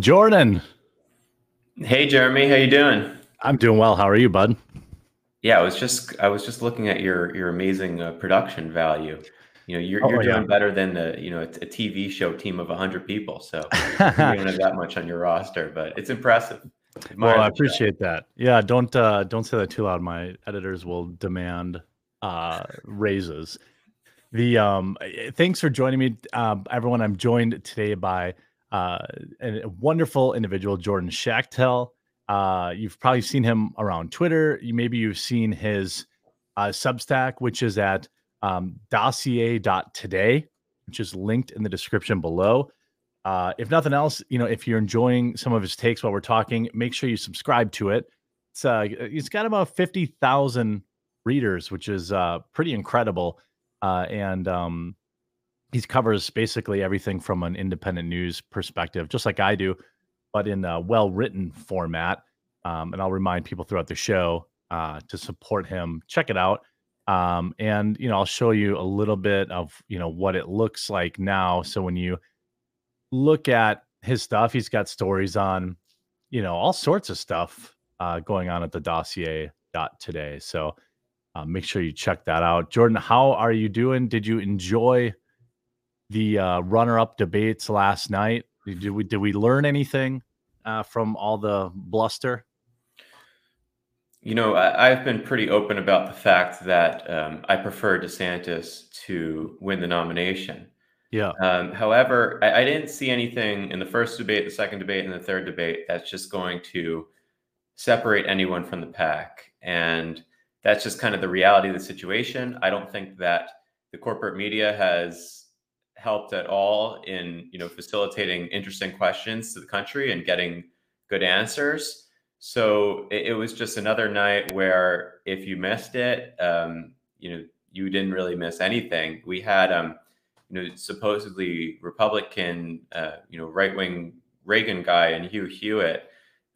Jordan. Hey Jeremy, how you doing? I'm doing well. How are you, bud? Yeah, I was just I was just looking at your your amazing uh, production value. You know, you're, Oh, you're yeah. doing better than the you know a, a TV show team of hundred people. So you don't have that much on your roster, but it's impressive. Admire well, I appreciate that. Yeah, don't uh don't say that too loud. My editors will demand uh raises. The um thanks for joining me um everyone. I'm joined today by uh a a wonderful individual Jordan Schachtel. Uh you've probably seen him around Twitter. Maybe you've seen his uh Substack which is at um dossier.today which is linked in the description below. Uh, if nothing else, you know, if you're enjoying some of his takes while we're talking, make sure you subscribe to it. It's uh, it's got about fifty thousand readers, which is uh, pretty incredible. Uh, and um, he covers basically everything from an independent news perspective, just like I do, but in a well-written format. Um, and I'll remind people throughout the show uh, to support him. Check it out. Um, and you know, I'll show you a little bit of you know what it looks like now. So when you look at his stuff, he's got stories on, you know, all sorts of stuff uh, going on at the dossier dot today. So uh, make sure you check that out. Jordan, how are you doing? Did you enjoy the uh, runner-up debates last night? Did we did we learn anything uh, from all the bluster? You know, I, I've been pretty open about the fact that um, I prefer DeSantis to win the nomination. Yeah, Um, however, I, I didn't see anything in the first debate, the second debate, and the third debate that's just going to separate anyone from the pack. And that's just kind of the reality of the situation. I don't think that the corporate media has helped at all in you know facilitating interesting questions to the country and getting good answers. So it, it was just another night where if you missed it, um, you know you didn't really miss anything. We had um, you know, supposedly Republican, uh, you know, right wing Reagan guy and Hugh Hewitt.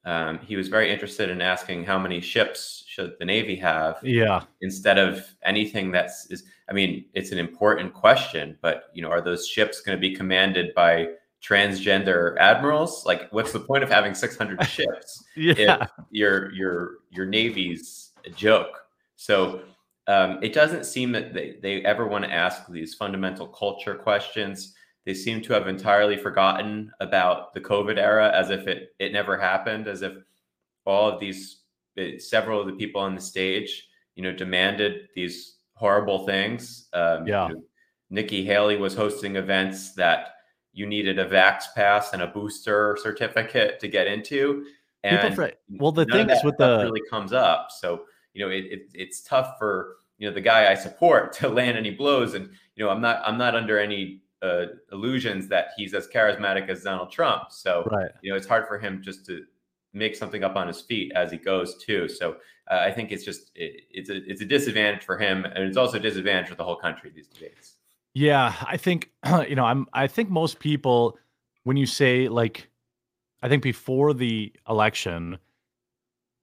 Um, he was very interested in asking how many ships should the Navy have yeah, instead of anything that's is. I mean, it's an important question, but you know, are those ships going to be commanded by transgender admirals? Like, what's the point of having 600 ships? yeah. if your your your navy's a joke. So um, it doesn't seem that they, they ever want to ask these fundamental culture questions. They seem to have entirely forgotten about the COVID era, as if it it never happened, as if all of these eh, several of the people on the stage, you know, demanded these horrible things. Um, Yeah. you know, Nikki Haley was hosting events that you needed a vax pass and a booster certificate to get into. And fr- well, the thing is with the really comes up. So you know, it, it it's tough for you know the guy I support to land any blows, and you know, I'm not I'm not under any uh, illusions that he's as charismatic as Donald Trump. So right. you know, it's hard for him just to make something up on his feet as he goes too. So uh, I think it's just it, it's a it's a disadvantage for him, and it's also a disadvantage for the whole country these debates. Yeah, I think you know, I'm I think most people when you say like I think before the election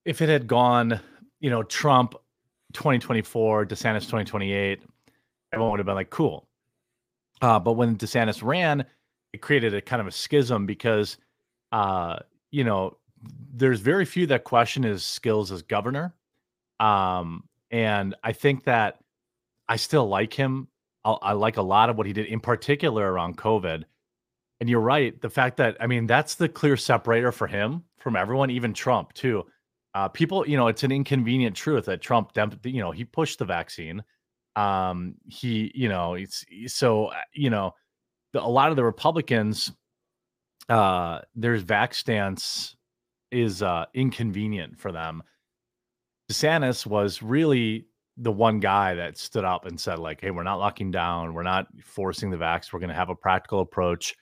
if it had gone, you know, Trump 2024, DeSantis 2028, everyone would have been like cool. Uh but when DeSantis ran, it created a kind of a schism because uh you know, there's very few that question his skills as governor. Um and I think that I still like him I, I like a lot of what he did, in particular around COVID. And you're right, the fact that I mean that's the clear separator for him from everyone, even Trump too. Uh, people, you know, it's an inconvenient truth that Trump, you know, he pushed the vaccine. Um, he, you know, it's so uh, you know, the, a lot of the Republicans, uh, their vax stance is uh inconvenient for them. DeSantis was really the one guy that stood up and said like hey we're not locking down. We're not forcing the vax. We're going to have a practical approach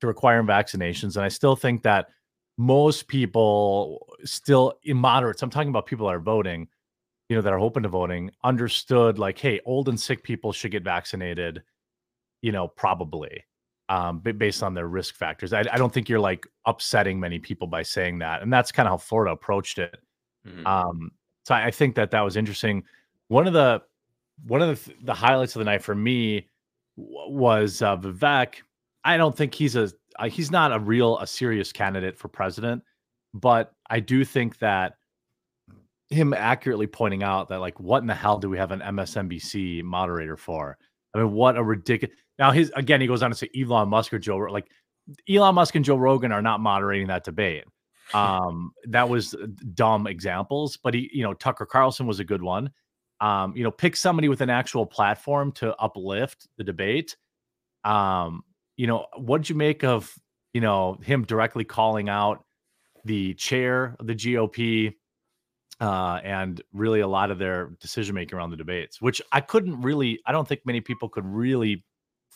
to requiring vaccinations. And i still think that most people still in moderates i'm talking about people that are voting you know that are open to voting understood like hey old and sick people should get vaccinated you know probably um based on their risk factors I, I don't think you're like upsetting many people by saying that and that's kind of how florida approached it Mhm. um, so I, I think that that was interesting. One of the one of the, the highlights of the night for me w- was uh, Vivek. I don't think he's a, uh, he's not a real a serious candidate for president, but I do think that him accurately pointing out that like what in the hell do we have an MSNBC moderator for? I mean, what a ridiculous. Now his again, he goes on to say Elon Musk or Joe like Elon Musk and Joe Rogan are not moderating that debate. Um, that was dumb examples, but he, you know, Tucker Carlson was a good one. Um, you know, pick somebody with an actual platform to uplift the debate. Um, you know, what did you make of, you know, him directly calling out the chair of the GOP uh, and really a lot of their decision making around the debates, which I couldn't really, I don't think many people could really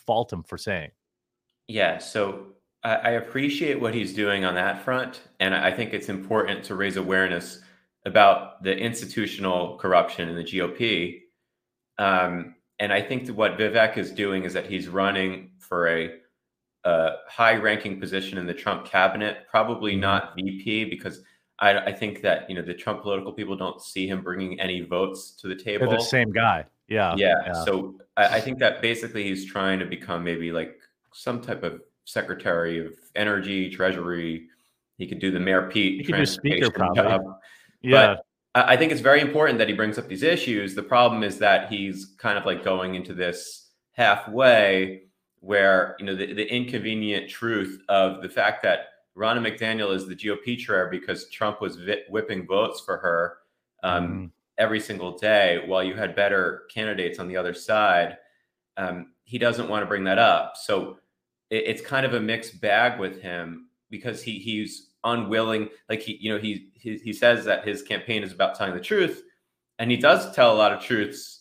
fault him for saying. Yeah. So I, I appreciate what he's doing on that front. And I think it's important to raise awareness about the institutional corruption in the GOP. Um, and I think that what Vivek is doing is that he's running for a, a high ranking position in the Trump cabinet, probably mm-hmm. not VP, because I, I, think that you know the Trump political people don't see him bringing any votes to the table. They're the same guy. Yeah. Yeah. yeah. So I, I think that basically he's trying to become maybe like some type of secretary of energy, treasury. He could do the Mayor Pete he could do speaker probably. Job. Yeah. But I think it's very important that he brings up these issues. The problem is that he's kind of like going into this halfway where, you know, the, the inconvenient truth of the fact that Ronna McDaniel is the GOP chair because Trump was vi- whipping votes for her um, mm. every single day while you had better candidates on the other side. Um, he doesn't want to bring that up. So it, it's kind of a mixed bag with him because he he's unwilling. Like he, you know, he, he he says that his campaign is about telling the truth, and he does tell a lot of truths,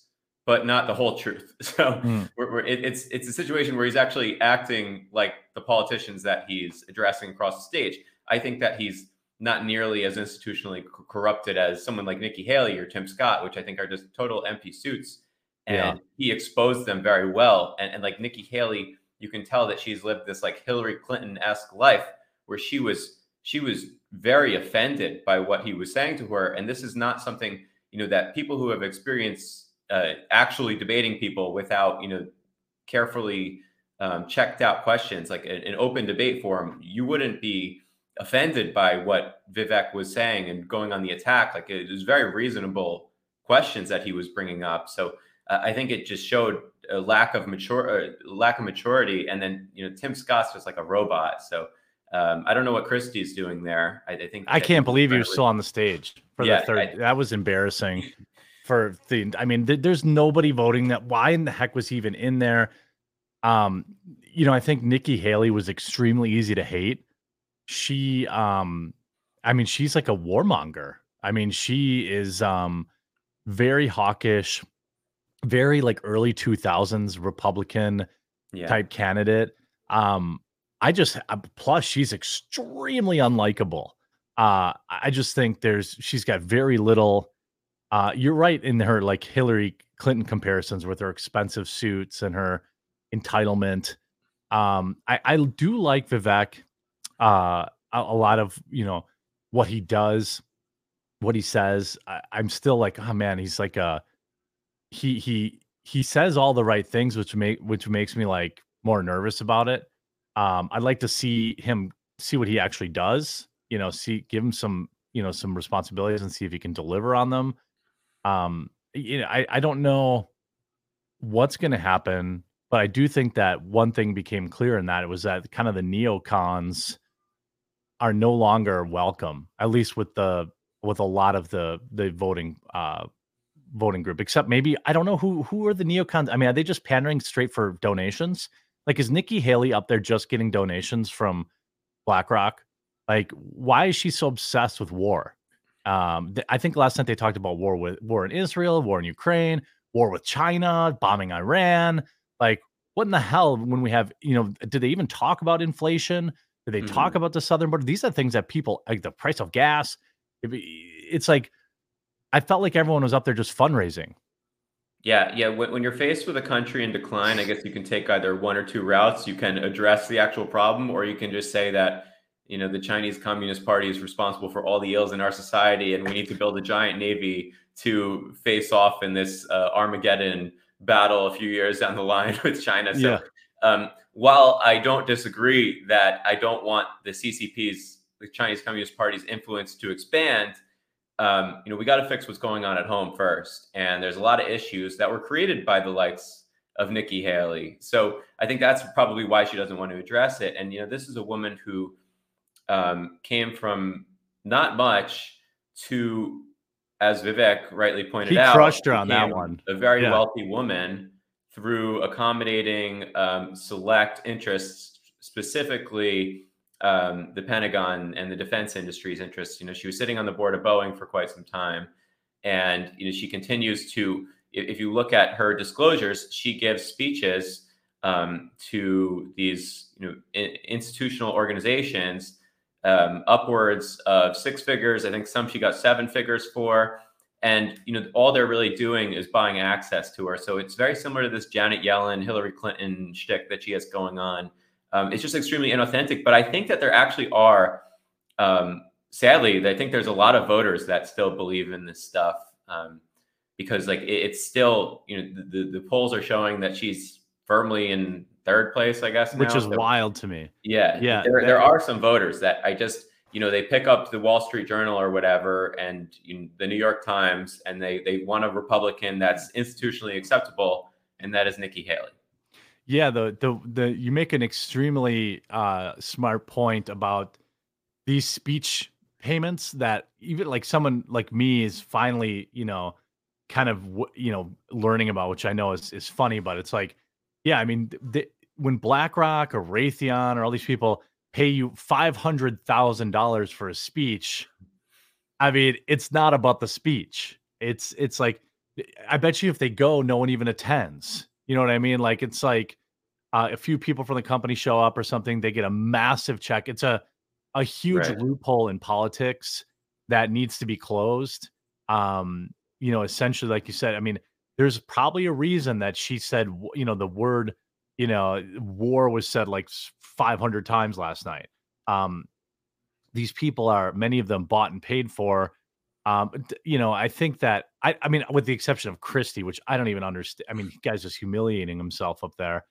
but not the whole truth. So mm. we're, we're, it, it's it's a situation where he's actually acting like the politicians that he's addressing across the stage. I think that he's not nearly as institutionally corrupted as someone like Nikki Haley or Tim Scott, which I think are just total empty suits. And yeah. he exposed them very well. And, and like Nikki Haley you can tell that she's lived this like Hillary Clinton esque life where she was she was very offended by what he was saying to her, and this is not something you know that people who have experienced uh, actually debating people without you know carefully um, checked out questions like an, an open debate forum, you wouldn't be offended by what Vivek was saying and going on the attack. Like it was very reasonable questions that he was bringing up. So uh, I think it just showed a lack of mature uh, lack of maturity. And then you know Tim Scott's just like a robot. So um, I don't know what Christie's doing there. I, I think I can't believe you're still on the stage for yeah, the third. I, that was embarrassing. For the, I mean, th- there's nobody voting that. Why in the heck was he even in there? Um, you know, I think Nikki Haley was extremely easy to hate. She, um, I mean, she's like a warmonger. I mean, she is um very hawkish, very like early 2000s Republican yeah. type candidate. Um, I just uh, plus she's extremely unlikable. Uh, I just think there's she's got very little. Uh, you're right in her like Hillary Clinton comparisons with her expensive suits and her entitlement. Um, I, I do like Vivek. Uh, a, a lot of you know what he does, what he says. I, I'm still like, oh man, he's like a he he he says all the right things, which make which makes me like more nervous about it. Um, I'd like to see him see what he actually does. You know, see give him some you know some responsibilities and see if he can deliver on them. Um, you know, I I don't know what's going to happen, but I do think that one thing became clear in that it was that kind of the neocons are no longer welcome, at least with the with a lot of the the voting uh voting group, except maybe I don't know who who are the neocons. I mean, are they just pandering straight for donations? Like, is Nikki Haley up there just getting donations from BlackRock? Like, why is she so obsessed with war? Um, th- I think last night they talked about war with war in Israel, war in Ukraine, war with China, bombing Iran. Like, what in the hell? When we have, you know, did they even talk about inflation? Did they mm-hmm. talk about the southern border? These are things that people like the price of gas. It's like I felt like everyone was up there just fundraising. Yeah, yeah. When, when, you're faced with a country in decline, I guess you can take either one or two routes. You can address the actual problem, or you can just say that you know the Chinese Communist Party is responsible for all the ills in our society, and we need to build a giant navy to face off in this uh, Armageddon battle a few years down the line with China. So, yeah. um, while I don't disagree that I don't want the CCP's, the Chinese Communist Party's influence to expand, um, you know, we got to fix what's going on at home first. And there's a lot of issues that were created by the likes of Nikki Haley. So I think that's probably why she doesn't want to address it. And you know, this is a woman who um, came from not much to, as Vivek rightly pointed he out, crushed her on that one. A very Yeah. wealthy woman through accommodating um, select interests, specifically um, the Pentagon and the defense industry's interests. You know, she was sitting on the board of Boeing for quite some time, and you know, she continues to. If, if you look at her disclosures, she gives speeches um, to these you know institutional organizations um, upwards of six figures. I think some she got seven figures for. And you know, all they're really doing is buying access to her. So it's very similar to this Janet Yellen, Hillary Clinton shtick that she has going on. Um, it's just extremely inauthentic. But I think that there actually are, um, sadly, I think there's a lot of voters that still believe in this stuff um, because, like, it, it's still, you know, the, the, the polls are showing that she's firmly in third place, I guess, which is So- wild to me. yeah, Yeah, There, there are some voters that I just, you know, they pick up the Wall Street Journal or whatever, and you know, the New York Times, and they they want a Republican that's institutionally acceptable, and that is Nikki Haley. Yeah, the the the you make an extremely uh smart point about these speech payments that even like someone like me is finally, you know, kind of you know learning about which I know is is funny, but it's like yeah, I mean when BlackRock or Raytheon or all these people pay you $500,000 for a speech, I mean, it's not about the speech. It's it's like I bet you if they go, no one even attends. You know what I mean? Like it's like uh, a few people from the company show up or something, they get a massive check. It's a a huge Right. loophole in politics that needs to be closed. Um, you know, essentially, like you said, I mean, there's probably a reason that she said, you know, the word, you know, war was said like 500 times last night. Um, these people are many of them bought and paid for. Um, you know, I think that I, I mean, with the exception of Christie, which I don't even understand. I mean, guy's just humiliating himself up there.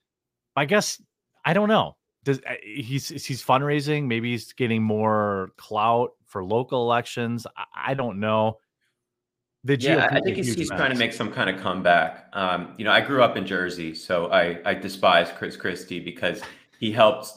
I guess I don't know. Does he's he's fundraising? Maybe he's getting more clout for local elections. I, I don't know. The Yeah, GOP I- I 's a think he's, he's trying to make some kind of comeback. Um, you know, I grew up in Jersey, so I, I despise Chris Christie because he helped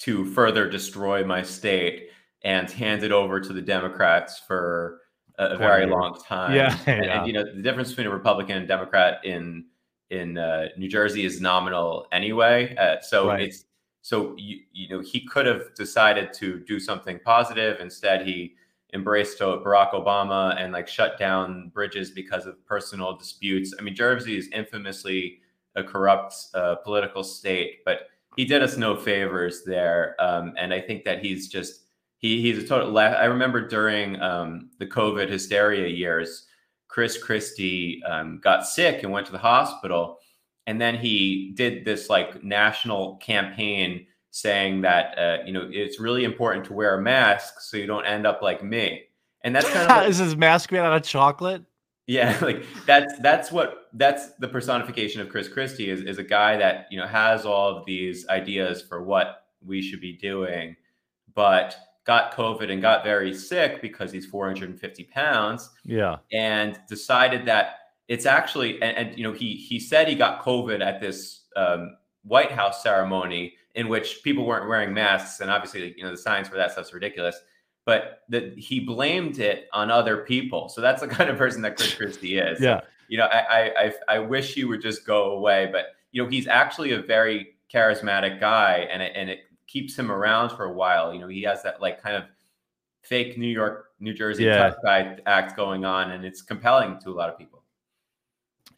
to further destroy my state and hand it over to the Democrats for a, a very long time. Yeah, and, yeah. and, you know, the difference between a Republican and Democrat in in uh, New Jersey is nominal anyway. Uh, so Right. it's so you you know he could have decided to do something positive. Instead, he embraced Barack Obama and like shut down bridges because of personal disputes. I mean, Jersey is infamously a corrupt uh, political state, but he did us no favors there. Um, and I think that he's just he he's a total. I remember during um, the COVID hysteria years, Chris Christie um, got sick and went to the hospital, and then he did this like national campaign saying that uh, you know it's really important to wear a mask so you don't end up like me. And that's kind of like, is his mask made out of chocolate? yeah, like that's that's what that's the personification of Chris Christie is is a guy that you know has all of these ideas for what we should be doing, but got COVID and got very sick because he's 450 pounds Yeah. and decided that it's actually and, and you know he he said he got COVID at this um, White House ceremony in which people weren't wearing masks and obviously you know the science for that stuff's ridiculous but that he blamed it on other people so that's the kind of person that Chris Christie is Yeah. you know I, I I I wish he would just go away but you know he's actually a very charismatic guy and it, and it keeps him around for a while you know he has that like kind of fake New York New Jersey Yeah. tough guy act going on and it's compelling to a lot of people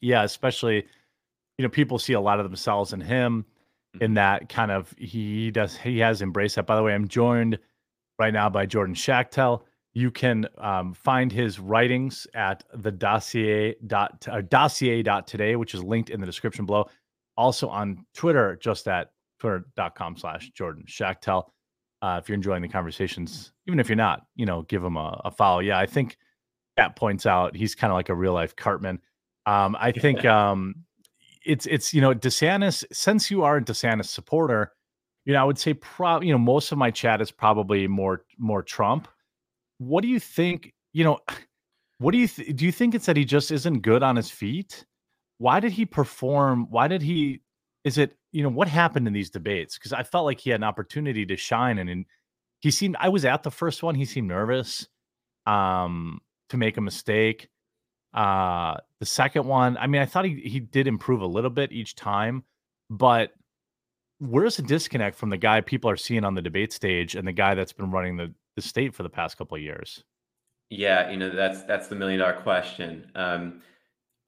Yeah, especially you know, people see a lot of themselves in him. In that kind of he does he has embraced that. By the way, I'm joined right now by Jordan Schachtel. You can um, find his writings at the dossier dot uh, dossier dot today, which is linked in the description below. Also on Twitter, just at twitter.com slash Jordan Schachtel. Uh, if you're enjoying the conversations, even if you're not, you know, give him a, a follow. Yeah, I think that points out he's kind of like a real life Cartman. Um, I think um, it's it's you know DeSantis. Since you are a DeSantis supporter, you know I would say pro. You know most of my chat is probably more more Trump. What do you think? You know, what do you th- do? You think it's that he just isn't good on his feet? Why did he perform? Why did he? Is it you know what happened in these debates? Because I felt like he had an opportunity to shine, and, and he seemed. I was at the first one. He seemed nervous, um, to make a mistake. Uh, the second one, I mean, I thought he he did improve a little bit each time, but where's the disconnect from the guy people are seeing on the debate stage and the guy that's been running the the state for the past couple of years? Yeah, you know that's that's the million dollar question. Um,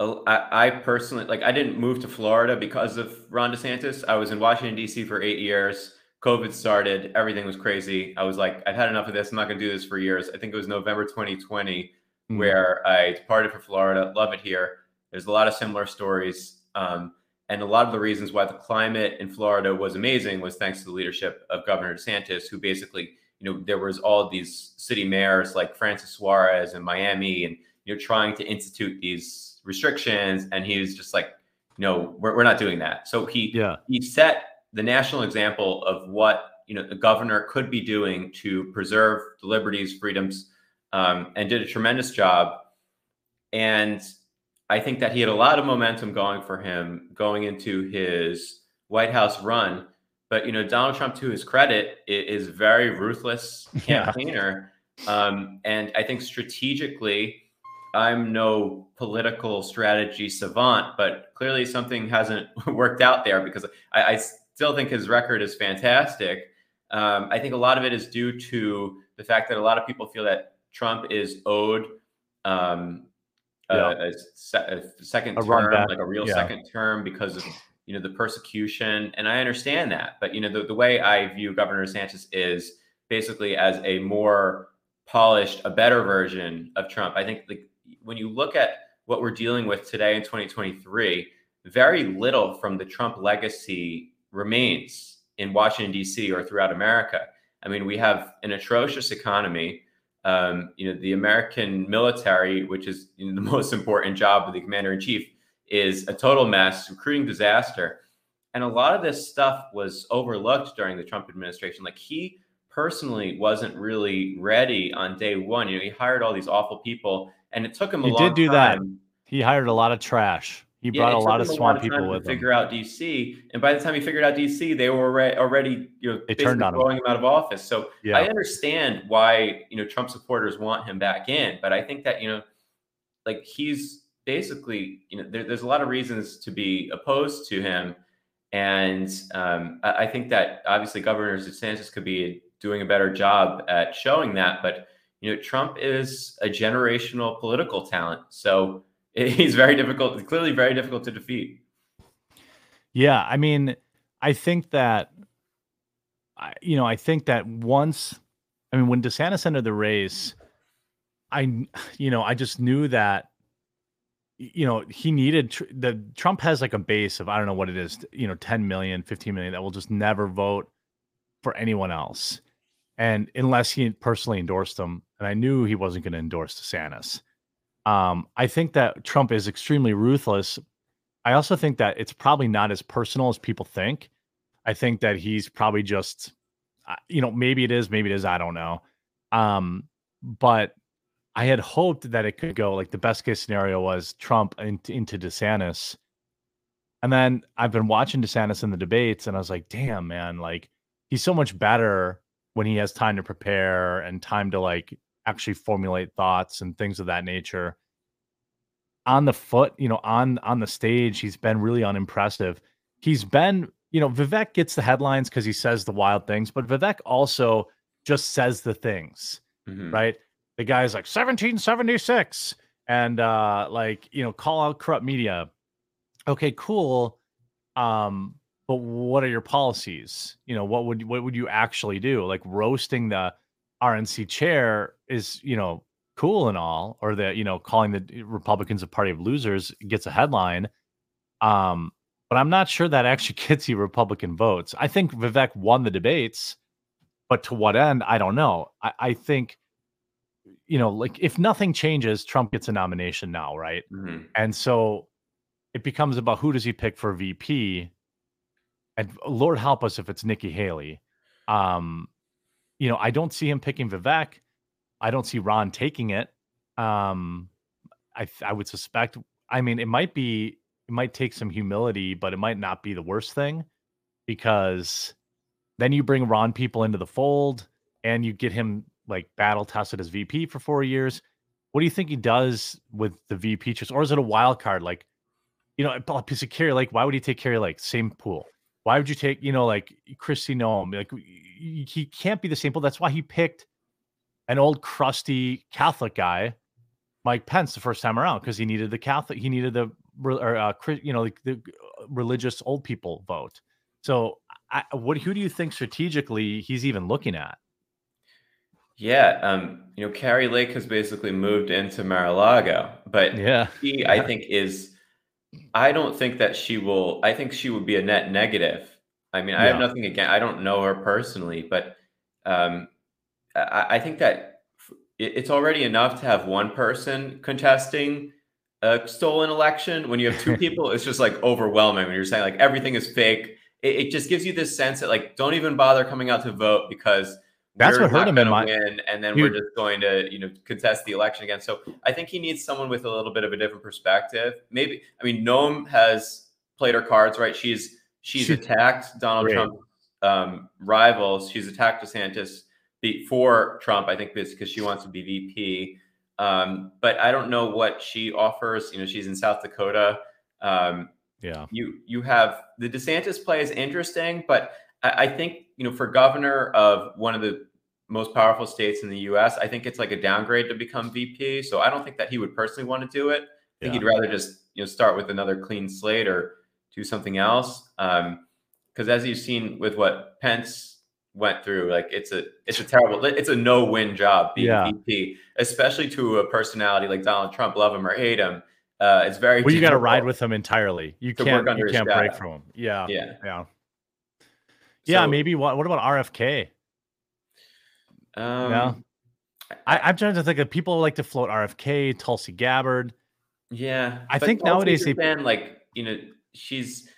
I, I personally like I didn't move to Florida because of Ron DeSantis. I was in Washington D.C. for eight years. COVID started, everything was crazy. I was like, I've had enough of this. I'm not going to do this for years. I think it was November 2020 mm. where I departed for Florida. Love it here. There's a lot of similar stories. Um, and a lot of the reasons why the climate in Florida was amazing was thanks to the leadership of Governor DeSantis, who basically, you know, there was all these city mayors like Francis Suarez in Miami, and you know, trying to institute these restrictions, and he was just like, no, we're, we're not doing that. So he yeah. he set the national example of what you know the governor could be doing to preserve the liberties, freedoms um, and did a tremendous job. And I think that he had a lot of momentum going for him going into his White House run. But you know, Donald Trump, to his credit, is very ruthless campaigner, yeah. um, and I think strategically, I'm no political strategy savant, but clearly something hasn't worked out there because I, I still think his record is fantastic. Um, I think a lot of it is due to the fact that a lot of people feel that Trump is owed um, yeah. a, a, se- a, second a term, like a real yeah. second term, because of you know the persecution. And I understand that, but you know the, the way I view Governor DeSantis is basically as a more polished, a better version of Trump. I think like when you look at what we're dealing with today in 2023, very little from the Trump legacy remains in Washington D.C. or throughout America. I mean, we have an atrocious economy um, you know, the American military, which is you know, the most important job of the commander in chief, is a total mess, recruiting disaster. And a lot of this stuff was overlooked during the Trump administration. Like he personally wasn't really ready on day one. You know, he hired all these awful people, and it took him a he long time. He did do time. that. He hired a lot of trash. He yeah, brought a lot of swamp people with him. Figure out DC, and by the time he figured out DC, they were already, you know, they turned on him. him out of office. So yeah. I understand why you know Trump supporters want him back in, but I think that you know, like he's basically, you know, there, there's a lot of reasons to be opposed to him, and um, I, I, think that obviously Governor DeSantis could be doing a better job at showing that, but you know, Trump is a generational political talent, so he's very difficult, clearly very difficult to defeat. Yeah, I mean, I think that, you know, I think that once, I mean, when DeSantis entered the race, I, you know, I just knew that, you know, he needed the Trump has like a base of I don't know what it is, you know, 10 million, 15 million that will just never vote for anyone else. And unless he personally endorsed them, and I knew he wasn't going to endorse DeSantis. Um, I think that Trump is extremely ruthless. I also think that it's probably not as personal as people think. I think that he's probably just, uh, you know, maybe it is, maybe it is, I don't know. Um, but I had hoped that it could go like the best case scenario was Trump into, into DeSantis. And then I've been watching DeSantis in the debates and I was like, damn, man, like he's so much better when he has time to prepare and time to like actually formulate thoughts and things of that nature. On the foot you know on on the stage he's been really unimpressive. He's been you know vivek gets the headlines because he says the wild things but vivek also just says the things mm-hmm. right? The guy's like 1776 and uh like you know call out corrupt media. Okay cool um but what are your policies? You know what would what would you actually do? Like roasting the RNC chair is, you know, cool and all, or that, you know, calling the Republicans a party of losers gets a headline. Um, but I'm not sure that actually gets you Republican votes. I think Vivek won the debates, but to what end? I don't know. I, I think, you know, like if nothing changes, Trump gets a nomination now, right? Mm-hmm. And so it becomes about who does he pick for VP, and Lord help us if it's Nikki Haley. Um, you know, I don't see him picking Vivek. I don't see Ron taking it. Um, I I would suspect. I mean, it might be it might take some humility, but it might not be the worst thing because then you bring Ron people into the fold and you get him like battle tested as VP for four years. What do you think he does with the VP choice, or is it a wild card? Like, you know, a piece of Kari Lake. Why would he take Kari Lake? Same pool. Why would you take, you know, like Kristi Noem? Like, he can't be the same pool. That's why he picked an old crusty Catholic guy, Mike Pence, the first time around because he needed the Catholic, he needed the or uh, you know the, the uh, religious old people vote. So, I, what who do you think strategically he's even looking at? Yeah, um, you know, Kari Lake has basically moved into Mar-a-Lago, but yeah, he, yeah. I think is. I don't think that she will. I think she would be a net negative. I mean, I have nothing against. I don't know her personally, but um, I, I think that it's already enough to have one person contesting a stolen election. When you have two people, it's just like overwhelming. When you're saying like everything is fake, it, it just gives you this sense that like don't even bother coming out to vote because that's what hurt him in my win, and then we're just going to you know contest the election again. So I think he needs someone with a little bit of a different perspective. Maybe I mean Noem has played her cards right. She's she's she, attacked Donald great. Trump's um, rivals. She's attacked DeSantis before Trump. I think because she wants to be VP. Um, but I don't know what she offers. You know, she's in South Dakota. Um, yeah. You you have the DeSantis play is interesting, but I, I think you know for governor of one of the most powerful states in the U.S., I think it's like a downgrade to become VP. So I don't think that he would personally want to do it. I think yeah. he'd rather just you know start with another clean slate or do something else. Because um, as you've seen with what Pence went through, like it's a it's a terrible it's a no win job being yeah. VP, especially to a personality like Donald Trump, love him or hate him. Uh, it's very well. You got to ride with him entirely. You can't you can't break from him. Yeah, yeah, yeah. Yeah, so, maybe what? What about RFK? Um, no, I, am trying to think of people like to float RFK, Tulsi Gabbard. Yeah, I think nowadays they been like you know she's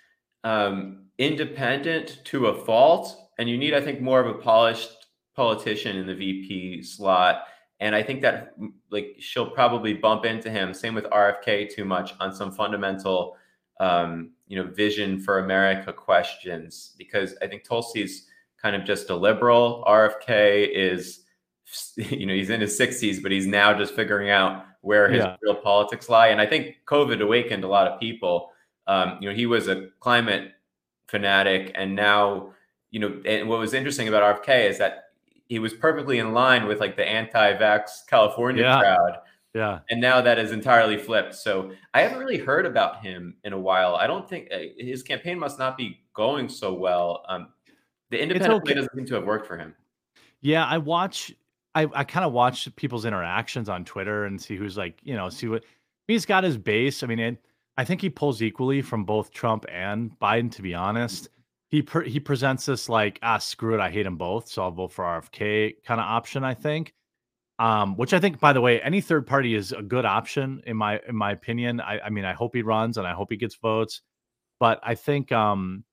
um, independent to a fault, and you need I think more of a polished politician in the VP slot. And I think that like she'll probably bump into him. Same with RFK too much on some fundamental um, you know, vision for America questions because I think Tulsi's kind of just a liberal. RFK is, you know, he's in his 60s, but he's now just figuring out where his yeah. real politics lie. And I think COVID awakened a lot of people. Um, you know, he was a climate fanatic, and now, you know, and what was interesting about RFK is that he was perfectly in line with like the anti-vax California yeah. crowd yeah. And now that is entirely flipped. So I haven't really heard about him in a while. I don't think uh, his campaign must not be going so well. Um, the independent okay. doesn't seem to have worked for him. Yeah, I watch. I, I kind of watch people's interactions on Twitter and see who's like, you know, see what he's got his base. I mean, it, I think he pulls equally from both Trump and Biden. To be honest, he per, he presents this like, ah, screw it, I hate them both, so I'll vote for RFK kind of option. I think um, which I think, by the way, any third party is a good option in my in my opinion. I, I mean, I hope he runs and I hope he gets votes, but I think um,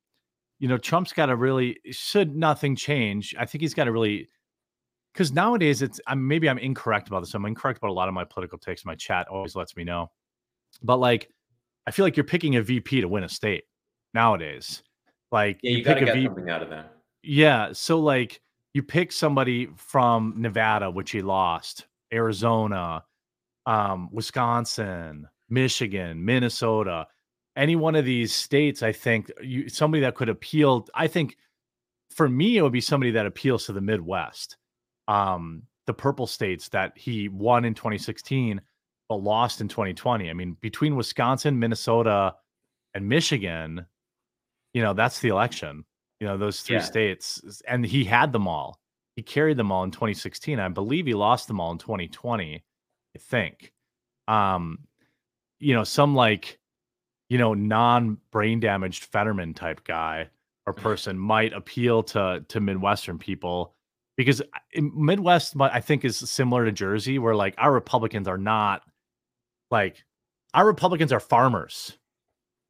you know Trump's got to really should nothing change. I think he's got to really because nowadays it's I'm maybe I'm incorrect about this. I'm incorrect about a lot of my political takes. My chat always lets me know, but like I feel like you're picking a VP to win a state nowadays. Like yeah, you, you got to get v- something out of that. Yeah, so like you pick somebody from Nevada, which he lost, Arizona, um, Wisconsin, Michigan, Minnesota, any one of these states, I think you somebody that could appeal. I think for me, it would be somebody that appeals to the Midwest, um, the purple states that he won in 2016 but lost in 2020. I mean, between Wisconsin, Minnesota, and Michigan, you know, that's the election you know those three yeah. states and he had them all. He carried them all in 2016 i believe he lost them all in 2020 i think. Um you know some like you know non brain damaged fetterman type guy or person might appeal to to midwestern people because midwest i think is similar to jersey where like our republicans are not like our republicans are farmers.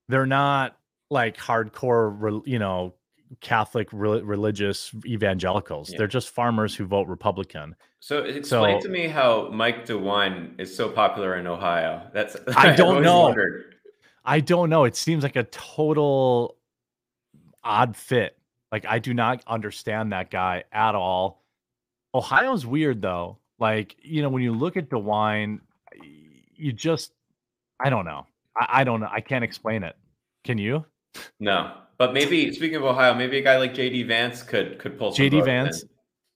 They're not like hardcore, you know, Catholic re- religious evangelicals. Yeah. They're just farmers who vote Republican. So explain so, to me how Mike DeWine is so popular in Ohio. That's I don't know. Wondered. I don't know. It seems like a total odd fit. Like I do not understand that guy at all. Ohio's weird though. Like, you know, when you look at DeWine, you just I don't know. I, I don't know. I can't explain it. Can you? No. But maybe speaking of Ohio, maybe a guy like JD Vance could could pull JD Vance.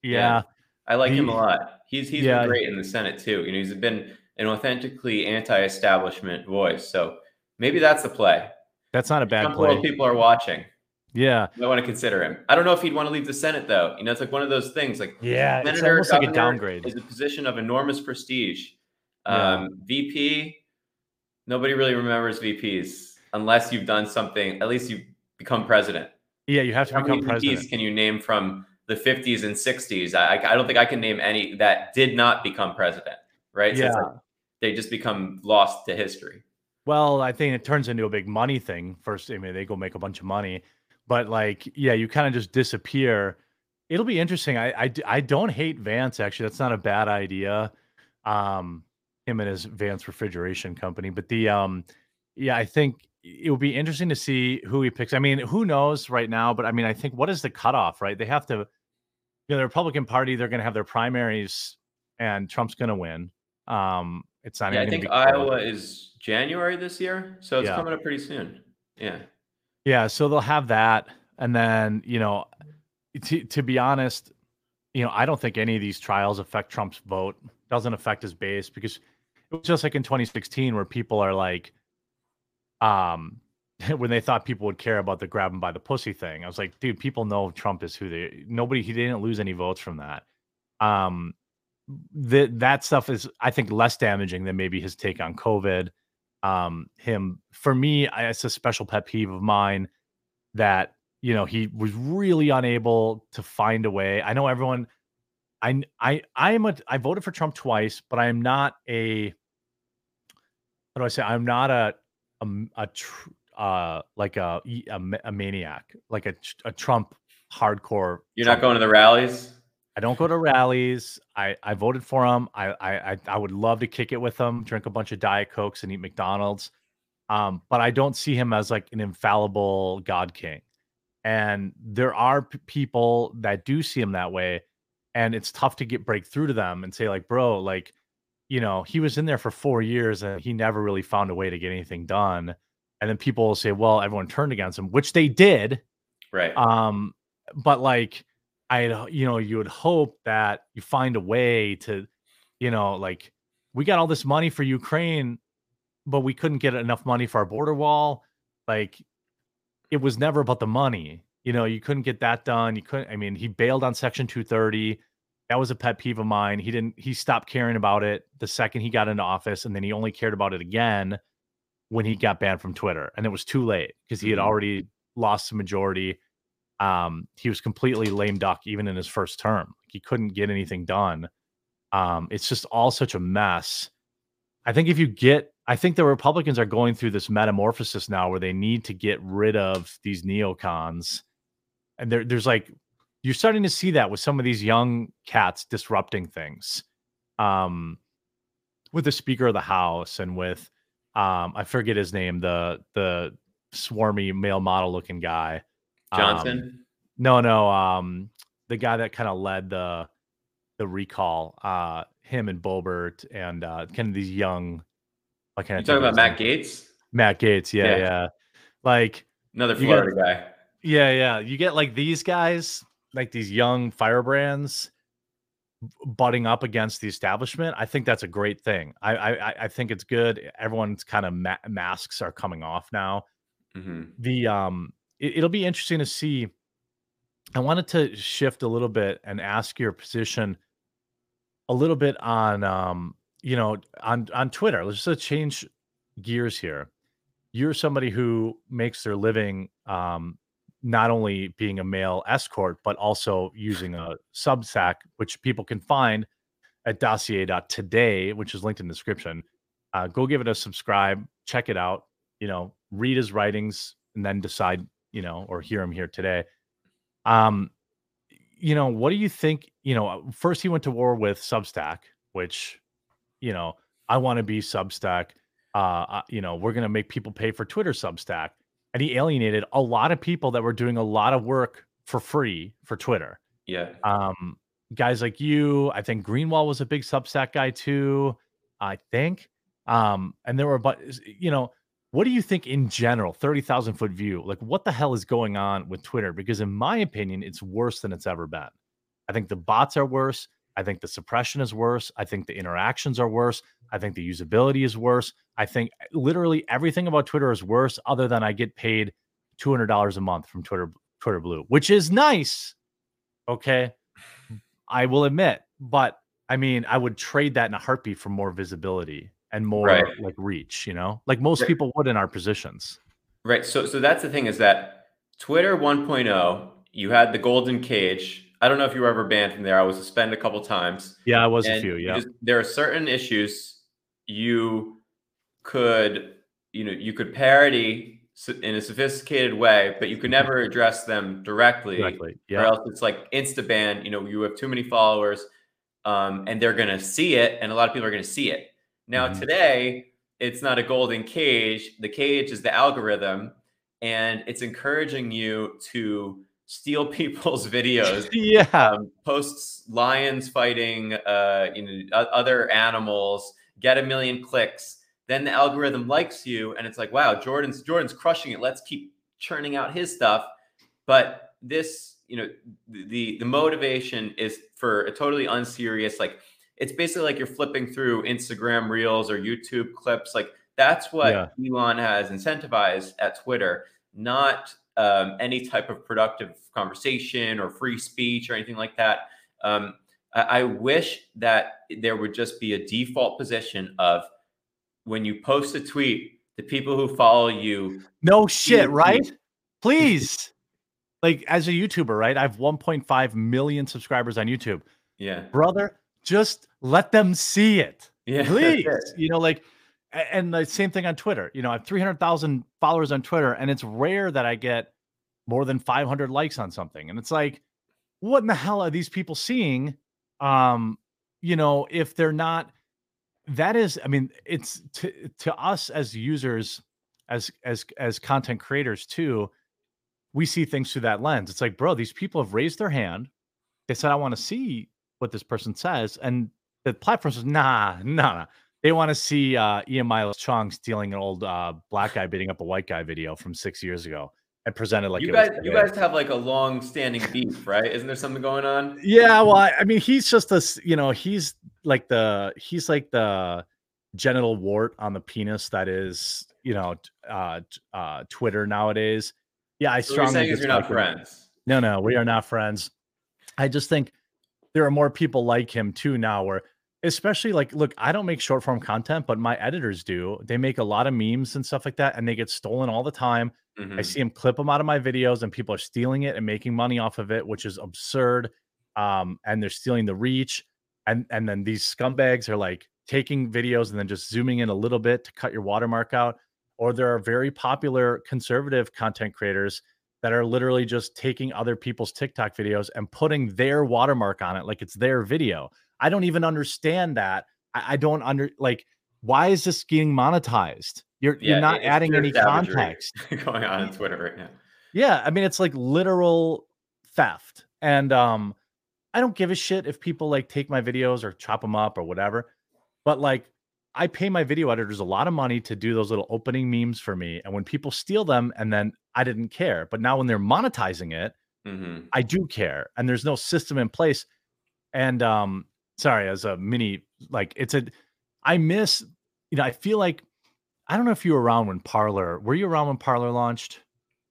Yeah. yeah. I like he, him a lot. He's he's yeah. been great in the Senate too. You know, he's been an authentically anti-establishment voice. So maybe that's the play. That's not a bad play. People are watching. Yeah, I want to consider him. I don't know if he'd want to leave the Senate though. You know, it's like one of those things. Like yeah, Senator, it's almost like a downgrade. Is a position of enormous prestige. Yeah. Um, VP, nobody really remembers VPs unless you've done something. At least you become president. Yeah, you have to How become many president. Can you name from the 50s and 60s? I, I don't think I can name any that did not become president. Right? So yeah. Like they just become lost to history. Well, I think it turns into a big money thing. First, I mean, they go make a bunch of money, but like, yeah, you kind of just disappear. It'll be interesting. I, I I don't hate Vance actually. That's not a bad idea. Um, him and his Vance refrigeration company, but the um, yeah, I think it will be interesting to see who he picks. I mean, who knows right now? But I mean, I think what is the cutoff? Right? They have to. You know, the Republican Party they're going to have their primaries, and Trump's going to win. Um, it's not. Yeah, I think Iowa is January this year, so it's yeah. coming up pretty soon. Yeah. Yeah, so they'll have that, and then you know, to to be honest, you know, I don't think any of these trials affect Trump's vote. Doesn't affect his base because it was just like in 2016 where people are like, um when they thought people would care about the grab him by the pussy thing. I was like, dude, people know Trump is who they nobody he didn't lose any votes from that. Um that that stuff is I think less damaging than maybe his take on COVID. Um him for me, I, it's a special pet peeve of mine that you know he was really unable to find a way. I know everyone I I I am a I voted for Trump twice, but I am not a how do I say? I'm not a a, a tr- uh like a, a, a maniac, like a a Trump hardcore. You're Trump. not going to the rallies. I don't go to rallies. I I voted for him. I I I would love to kick it with him, drink a bunch of diet cokes, and eat McDonald's. Um, but I don't see him as like an infallible God King. And there are p- people that do see him that way, and it's tough to get break through to them and say like, bro, like you know, he was in there for four years and he never really found a way to get anything done. And then people will say, well, everyone turned against him, which they did. Right. Um, but like, I, you know, you would hope that you find a way to, you know, like we got all this money for Ukraine, but we couldn't get enough money for our border wall. Like, it was never about the money. You know, you couldn't get that done. You couldn't, I mean, he bailed on Section 230 that was a pet peeve of mine. He didn't he stopped caring about it the second he got into office and then he only cared about it again when he got banned from Twitter and it was too late because he had mm-hmm. already lost the majority. Um, he was completely lame duck even in his first term. He couldn't get anything done. Um, it's just all such a mess. I think if you get I think the Republicans are going through this metamorphosis now where they need to get rid of these neocons. And there, there's like you're starting to see that with some of these young cats disrupting things. Um, with the Speaker of the House and with um, I forget his name, the the swarmy male model looking guy. Johnson? Um, no, no, um, the guy that kind of led the the recall, uh, him and Boebert and uh, kind of these young. I kind of talking about Matt Gaetz? Matt Gaetz. yeah, yeah, yeah. Like another Florida get, guy. Yeah, yeah. You get like these guys like these young firebrands butting up against the establishment, I think that's a great thing. I I, I think it's good. Everyone's kind of ma- masks are coming off now. Mm-hmm. The um, it, it'll be interesting to see. I wanted to shift a little bit and ask your position a little bit on um, you know, on on Twitter. Let's just change gears here. You're somebody who makes their living um, not only being a male escort, but also using a Substack, which people can find at dossier.today, which is linked in the description. Uh, go give it a subscribe, check it out. You know, read his writings and then decide, you know, or hear him here today. Um, you know, what do you think? You know, first he went to war with Substack, which, you know, I want to be Substack. Uh, uh, you know, we're gonna make people pay for Twitter Substack, and he alienated a lot of people that were doing a lot of work for free for Twitter. Yeah. Um, guys like you, I think Greenwald was a big Substack guy too. I think. Um, and there were, but you know, what do you think in general, 30,000 foot view? Like, what the hell is going on with Twitter? Because, in my opinion, it's worse than it's ever been. I think the bots are worse. I think the suppression is worse. I think the interactions are worse. I think the usability is worse. I think literally everything about Twitter is worse, other than I get paid $200 a month from Twitter, Twitter Blue, which is nice. Okay. I will admit, but I mean, I would trade that in a heartbeat for more visibility and more right. like reach, you know, like most right. people would in our positions. Right. So, so that's the thing is that Twitter 1.0, you had the golden cage. I don't know if you were ever banned from there. I was suspended a couple times. Yeah, I was a few. Yeah. Just, there are certain issues you could, you know, you could parody in a sophisticated way, but you can never address them directly. Directly. Yeah. Or else it's like insta ban. You know, you have too many followers, um, and they're gonna see it, and a lot of people are gonna see it. Now, mm-hmm. today, it's not a golden cage. The cage is the algorithm, and it's encouraging you to steal people's videos. yeah. Um, posts lions fighting, uh, you know, other animals, get a million clicks. Then the algorithm likes you, and it's like, wow, Jordan's Jordan's crushing it. Let's keep churning out his stuff. But this, you know, the the motivation is for a totally unserious, like it's basically like you're flipping through Instagram reels or YouTube clips. Like that's what yeah. Elon has incentivized at Twitter, not um, any type of productive conversation or free speech or anything like that. Um, I, I wish that there would just be a default position of when you post a tweet, the people who follow you. No shit, right? Please. like as a YouTuber, right? I have 1.5 million subscribers on YouTube. Yeah. Brother, just let them see it. Yeah. Please. you know, like, and the same thing on Twitter. You know, I have 300,000 followers on Twitter, and it's rare that I get more than 500 likes on something. And it's like, what in the hell are these people seeing? Um, you know, if they're not, that is, I mean, it's to to us as users, as as as content creators too. We see things through that lens. It's like, bro, these people have raised their hand. They said, I want to see what this person says, and the platform says, nah, nah, nah. They want to see uh, Ian Miles Cheong stealing an old uh, black guy beating up a white guy video from six years ago and presented like you guys. you guys have like a long-standing beef, right? Isn't there something going on? Yeah, well, I, I mean, he's just a, you know, he's like the, he's like the genital wart on the penis that is, you know, uh, uh, Twitter nowadays. Yeah, I so strongly. You're you're not friends. No, no, we are not friends. I just think there are more people like him too now where especially like look i don't make short form content but my editors do they make a lot of memes and stuff like that and they get stolen all the time mm-hmm. i see them clip them out of my videos and people are stealing it and making money off of it which is absurd um, and they're stealing the reach and and then these scumbags are like taking videos and then just zooming in a little bit to cut your watermark out or there are very popular conservative content creators that are literally just taking other people's TikTok videos and putting their watermark on it like it's their video. I don't even understand that. I, I don't under like why is this getting monetized? You're yeah, you're not adding any context going on on Twitter right now. Yeah, I mean it's like literal theft. And um I don't give a shit if people like take my videos or chop them up or whatever. But like I pay my video editors a lot of money to do those little opening memes for me. And when people steal them and then I didn't care. But now when they're monetizing it, mm-hmm. I do care. And there's no system in place. And um, sorry, as a mini, like it's a I miss, you know, I feel like I don't know if you were around when Parler, were you around when Parler launched?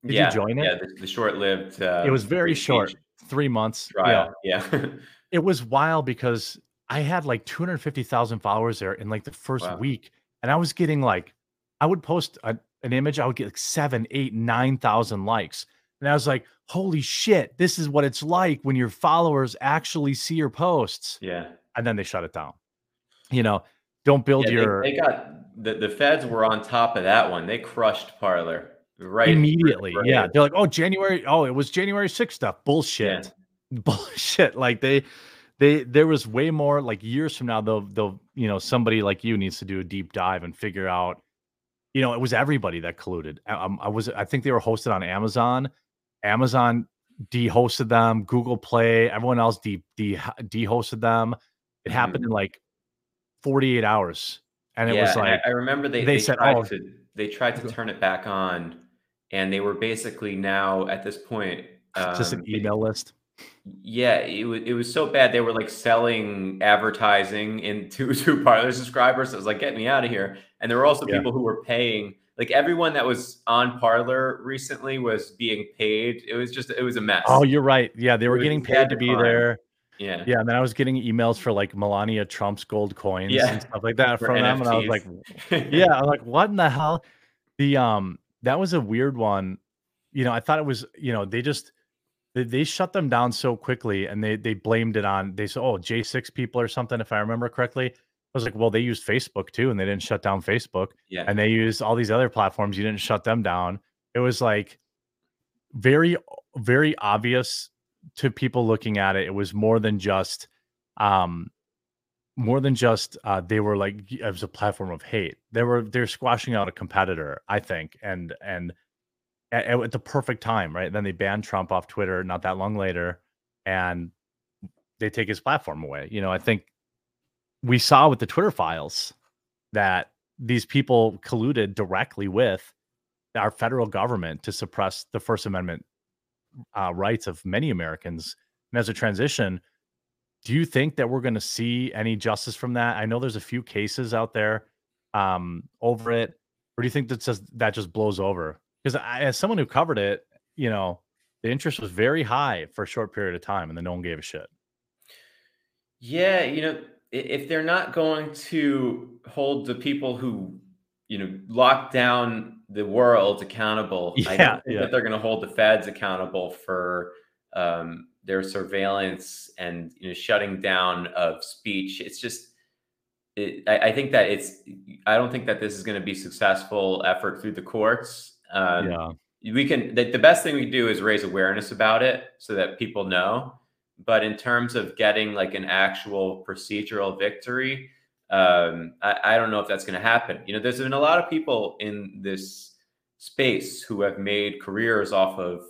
Did yeah, you join it? Yeah, the, the short-lived. Uh, it was very short, three months. Trial. Yeah. yeah. it was wild because I had like 250,000 followers there in like the first wow. week. And I was getting like, I would post a, an image, I would get like seven, eight, nine thousand likes. And I was like, holy shit, this is what it's like when your followers actually see your posts. Yeah. And then they shut it down. You know, don't build yeah, your they, they, got the the feds were on top of that one. They crushed Parler right immediately. Right. Yeah, they're like, oh, January. Oh, it was January 6th stuff. Bullshit. Yeah. Bullshit. Like they, they, there was way more. Like years from now, they'll, they'll, you know, somebody like you needs to do a deep dive and figure out. You know, it was everybody that colluded. I, I was, I think they were hosted on Amazon. Amazon de-hosted them. Google Play, everyone else de de de-hosted them. It happened mm-hmm. in like 48 hours. And it yeah, was like I, I remember they, they, they said, tried oh, to they tried to turn it back on, and they were basically now at this point um, just an um, email list. Yeah, it was it was so bad. They were like selling advertising into to Parler subscribers. So it was like, get me out of here. And there were also yeah. people who were paying. Like everyone that was on Parler recently was being paid. It was just it was a mess. Oh, you're right. Yeah, they were getting paid to be there. Yeah. Yeah. And then I was getting emails for like Melania Trump's gold coins yeah. and stuff like that from them. And I was like, yeah, I'm like, what in the hell? The um that was a weird one. You know, I thought it was, you know, they just they, they shut them down so quickly and they they blamed it on they said, oh, J6 people or something, if I remember correctly. I was like, well, they used Facebook too, and they didn't shut down Facebook. Yeah. And they used all these other platforms. You didn't shut them down. It was like very, very obvious to people looking at it, it was more than just um more than just uh they were like it was a platform of hate. They were they're squashing out a competitor, I think, and and at, at the perfect time, right? Then they banned Trump off Twitter not that long later, and they take his platform away. You know, I think we saw with the Twitter files that these people colluded directly with our federal government to suppress the First Amendment uh, rights of many Americans. And as a transition, do you think that we're going to see any justice from that? I know there's a few cases out there um, over it, or do you think that just that just blows over? Because as someone who covered it, you know, the interest was very high for a short period of time, and then no one gave a shit. Yeah, you know, if they're not going to hold the people who, you know, lock down the world accountable. Yeah, I don't think yeah. that they're going to hold the feds accountable for um, their surveillance and you know shutting down of speech. It's just, it, I, I, think that it's. I don't think that this is going to be successful effort through the courts. Um, yeah, we can. The, the best thing we do is raise awareness about it so that people know. But in terms of getting like an actual procedural victory, um, I, I don't know if that's going to happen. You know, there's been a lot of people in this space who have made careers off of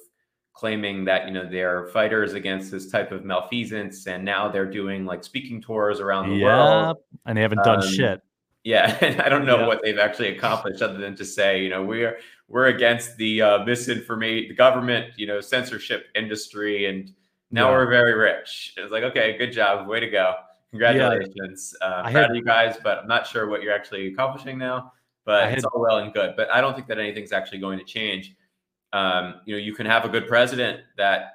claiming that you know they're fighters against this type of malfeasance and now they're doing like speaking tours around the world and they haven't done um, shit yeah and i don't know yeah. what they've actually accomplished other than to say you know we're we're against the uh, misinformation the government you know censorship industry and now yeah. we're very rich it's like okay good job way to go Congratulations. Yeah. Uh, proud had, of you guys, but I'm not sure what you're actually accomplishing now. But had, it's all well and good. But I don't think that anything's actually going to change. Um, you know, you can have a good president that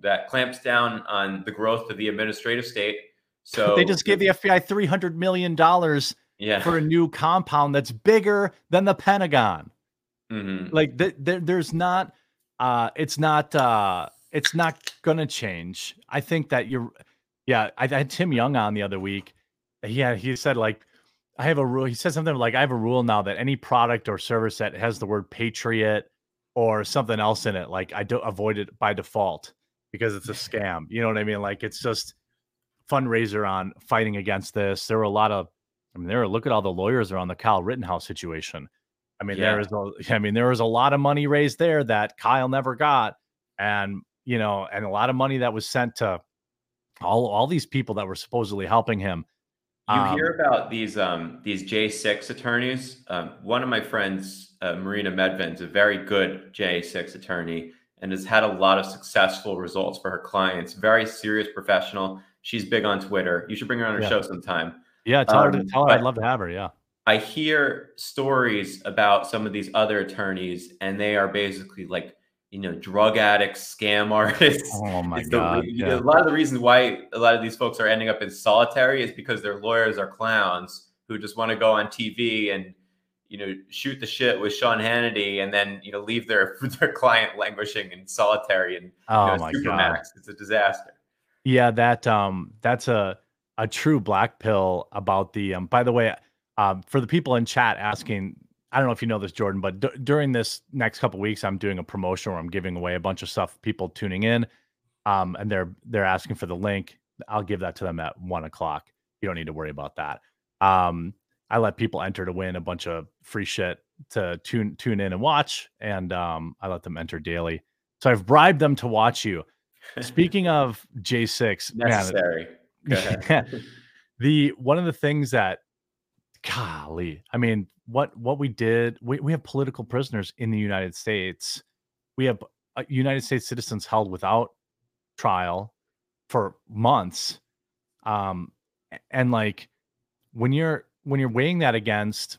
that clamps down on the growth of the administrative state. So they just gave the FBI three hundred million dollars yeah. for a new compound that's bigger than the Pentagon. Mm-hmm. Like th- th- there's not, uh, it's not, uh, it's not going to change. I think that you're yeah, I, I had Tim Young on the other week. Yeah, he said like I have a rule. He said something like I have a rule now that any product or service that has the word patriot or something else in it, like I don't avoid it by default because it's a scam. You know what I mean? Like it's just fundraiser on fighting against this. There were a lot of I mean, there were look at all the lawyers around the Kyle Rittenhouse situation. I mean, yeah. there is a, I mean, there was a lot of money raised there that Kyle never got. And, you know, and a lot of money that was sent to all all these people that were supposedly helping him. You um, hear about these um, these J six attorneys. Um, one of my friends, uh, Marina Medvin's a very good J six attorney and has had a lot of successful results for her clients. Very serious professional. She's big on Twitter. You should bring her on her yeah. show sometime. Yeah, tell her. To, um, tell her I'd love to have her. Yeah. I hear stories about some of these other attorneys, and they are basically like you know, drug addicts, scam artists. Oh my it's god! The, yeah. know, a lot of the reasons why a lot of these folks are ending up in solitary is because their lawyers are clowns who just want to go on TV and you know shoot the shit with Sean Hannity and then you know leave their their client languishing in solitary and oh you know, my god, it's a disaster. Yeah, that um, that's a a true black pill about the um. By the way, um, for the people in chat asking, I don't know if you know this, Jordan, but d- during this next couple weeks, I'm doing a promotion where I'm giving away a bunch of stuff. People tuning in, um, and they're they're asking for the link. I'll give that to them at one o'clock. You don't need to worry about that. Um, I let people enter to win a bunch of free shit to tune tune in and watch, and um, I let them enter daily. So I've bribed them to watch you. Speaking of J6, necessary. Man, the one of the things that golly, I mean, what what we did, we, we have political prisoners in the United States. We have uh, United States citizens held without trial for months. Um, and like when you're when you're weighing that against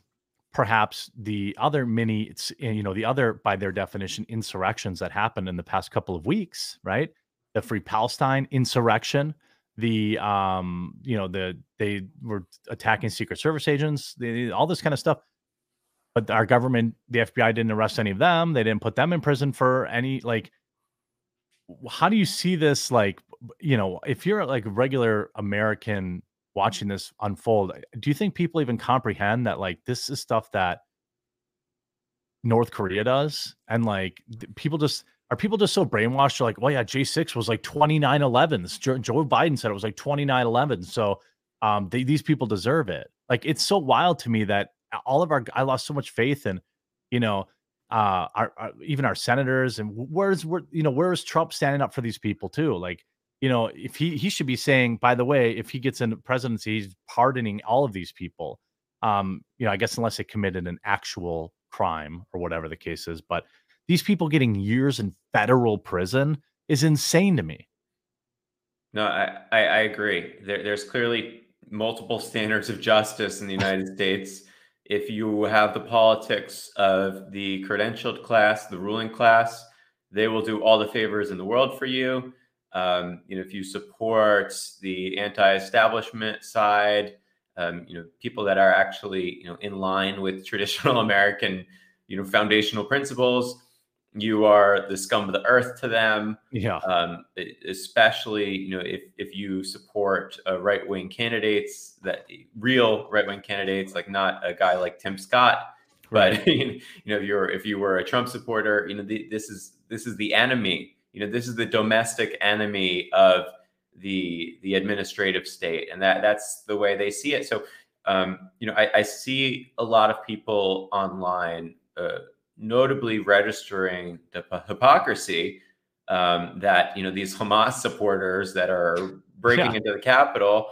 perhaps the other many eh, you know the other by their definition insurrections that happened in the past couple of weeks right the free palestine insurrection the um you know the they were attacking secret service agents all this kind of stuff but our government the fbi didn't arrest any of them they didn't put them in prison for any like how do you see this like you know if you're like a regular american watching this unfold do you think people even comprehend that like this is stuff that north korea does and like people just are people just so brainwashed? They're like, well, yeah, J6 was like 29 11s. Joe, Biden said it was like 29 11. So um, they, these people deserve it. Like, it's so wild to me that all of our, I lost so much faith in, you know, uh, our, our even our senators and where's, where, you know, where is Trump standing up for these people too? Like, you know, if he, he should be saying, by the way, if he gets into presidency, he's pardoning all of these people. Um, you know, I guess unless they committed an actual crime or whatever the case is, but these people getting years in federal prison is insane to me. No, I, I, I agree. There, there's clearly multiple standards of justice in the United States. If you have the politics of the credentialed class, the ruling class, they will do all the favors in the world for you. Um, you know, if you support the anti-establishment side, um, you know, people that are actually you know in line with traditional American, you know, foundational principles, you are the scum of the earth to them. Yeah. Um, especially, you know, if if you support uh, right wing candidates, that real right wing candidates, like not a guy like Tim Scott, right. but you know, if you're if you were a Trump supporter, you know, the, this is this is the enemy. You know, this is the domestic enemy of the the administrative state, and that that's the way they see it. So, um, you know, I, I see a lot of people online. Uh, notably registering the hypocrisy um, that you know these Hamas supporters that are breaking yeah. into the Capitol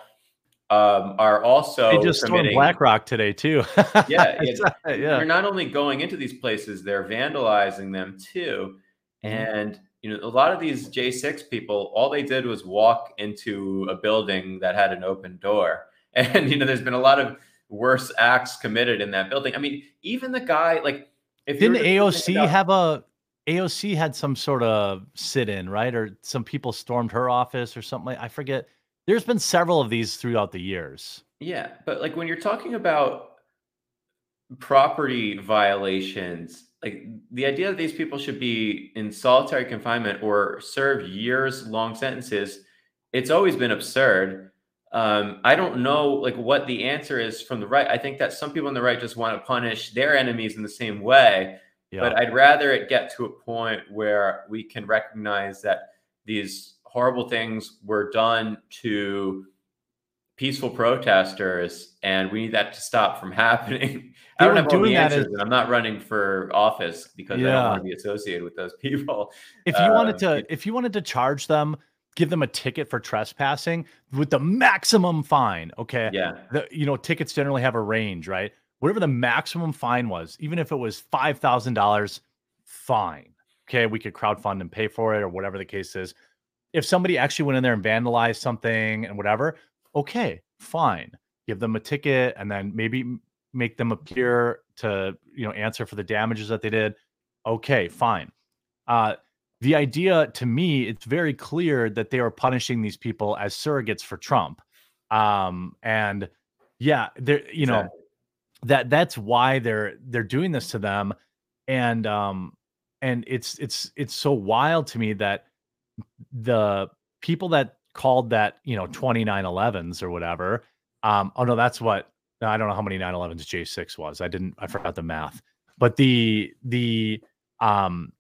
um, are also they just stormed BlackRock today too. yeah, yeah, they're not only going into these places, they're vandalizing them too. Mm-hmm. And you know, a lot of these J6 people, all they did was walk into a building that had an open door. And you know, there's been a lot of worse acts committed in that building. I mean, even the guy like if Didn't AOC about, have a AOC had some sort of sit in, right? Or some people stormed her office or something like I forget. There's been several of these throughout the years. Yeah, but like when you're talking about property violations, like the idea that these people should be in solitary confinement or serve years long sentences, it's always been absurd. Um, I don't know like what the answer is from the right. I think that some people on the right just want to punish their enemies in the same way. Yeah. But I'd rather it get to a point where we can recognize that these horrible things were done to peaceful protesters, and we need that to stop from happening. I don't have all the answers, and I'm not running for office because yeah. I don't want to be associated with those people. If you uh, wanted to, if you wanted to charge them give them a ticket for trespassing with the maximum fine. Okay. Yeah. The, you know, tickets generally have a range, right? Whatever the maximum fine was, even if it was five thousand dollars, fine. Okay, we could crowdfund and pay for it, or whatever the case is. If somebody actually went in there and vandalized something and whatever, okay, fine. Give them a ticket and then maybe make them appear to you know answer for the damages that they did. Okay, fine. Uh, the idea to me it's very clear that they are punishing these people as surrogates for trump um and yeah they're you exactly. know that that's why they're they're doing this to them and um and it's it's it's so wild to me that the people that called that you know twenty nine 2911s or whatever um oh no that's what I don't know how many nine 911s J6 was. I didn't. I forgot the math. But the the um,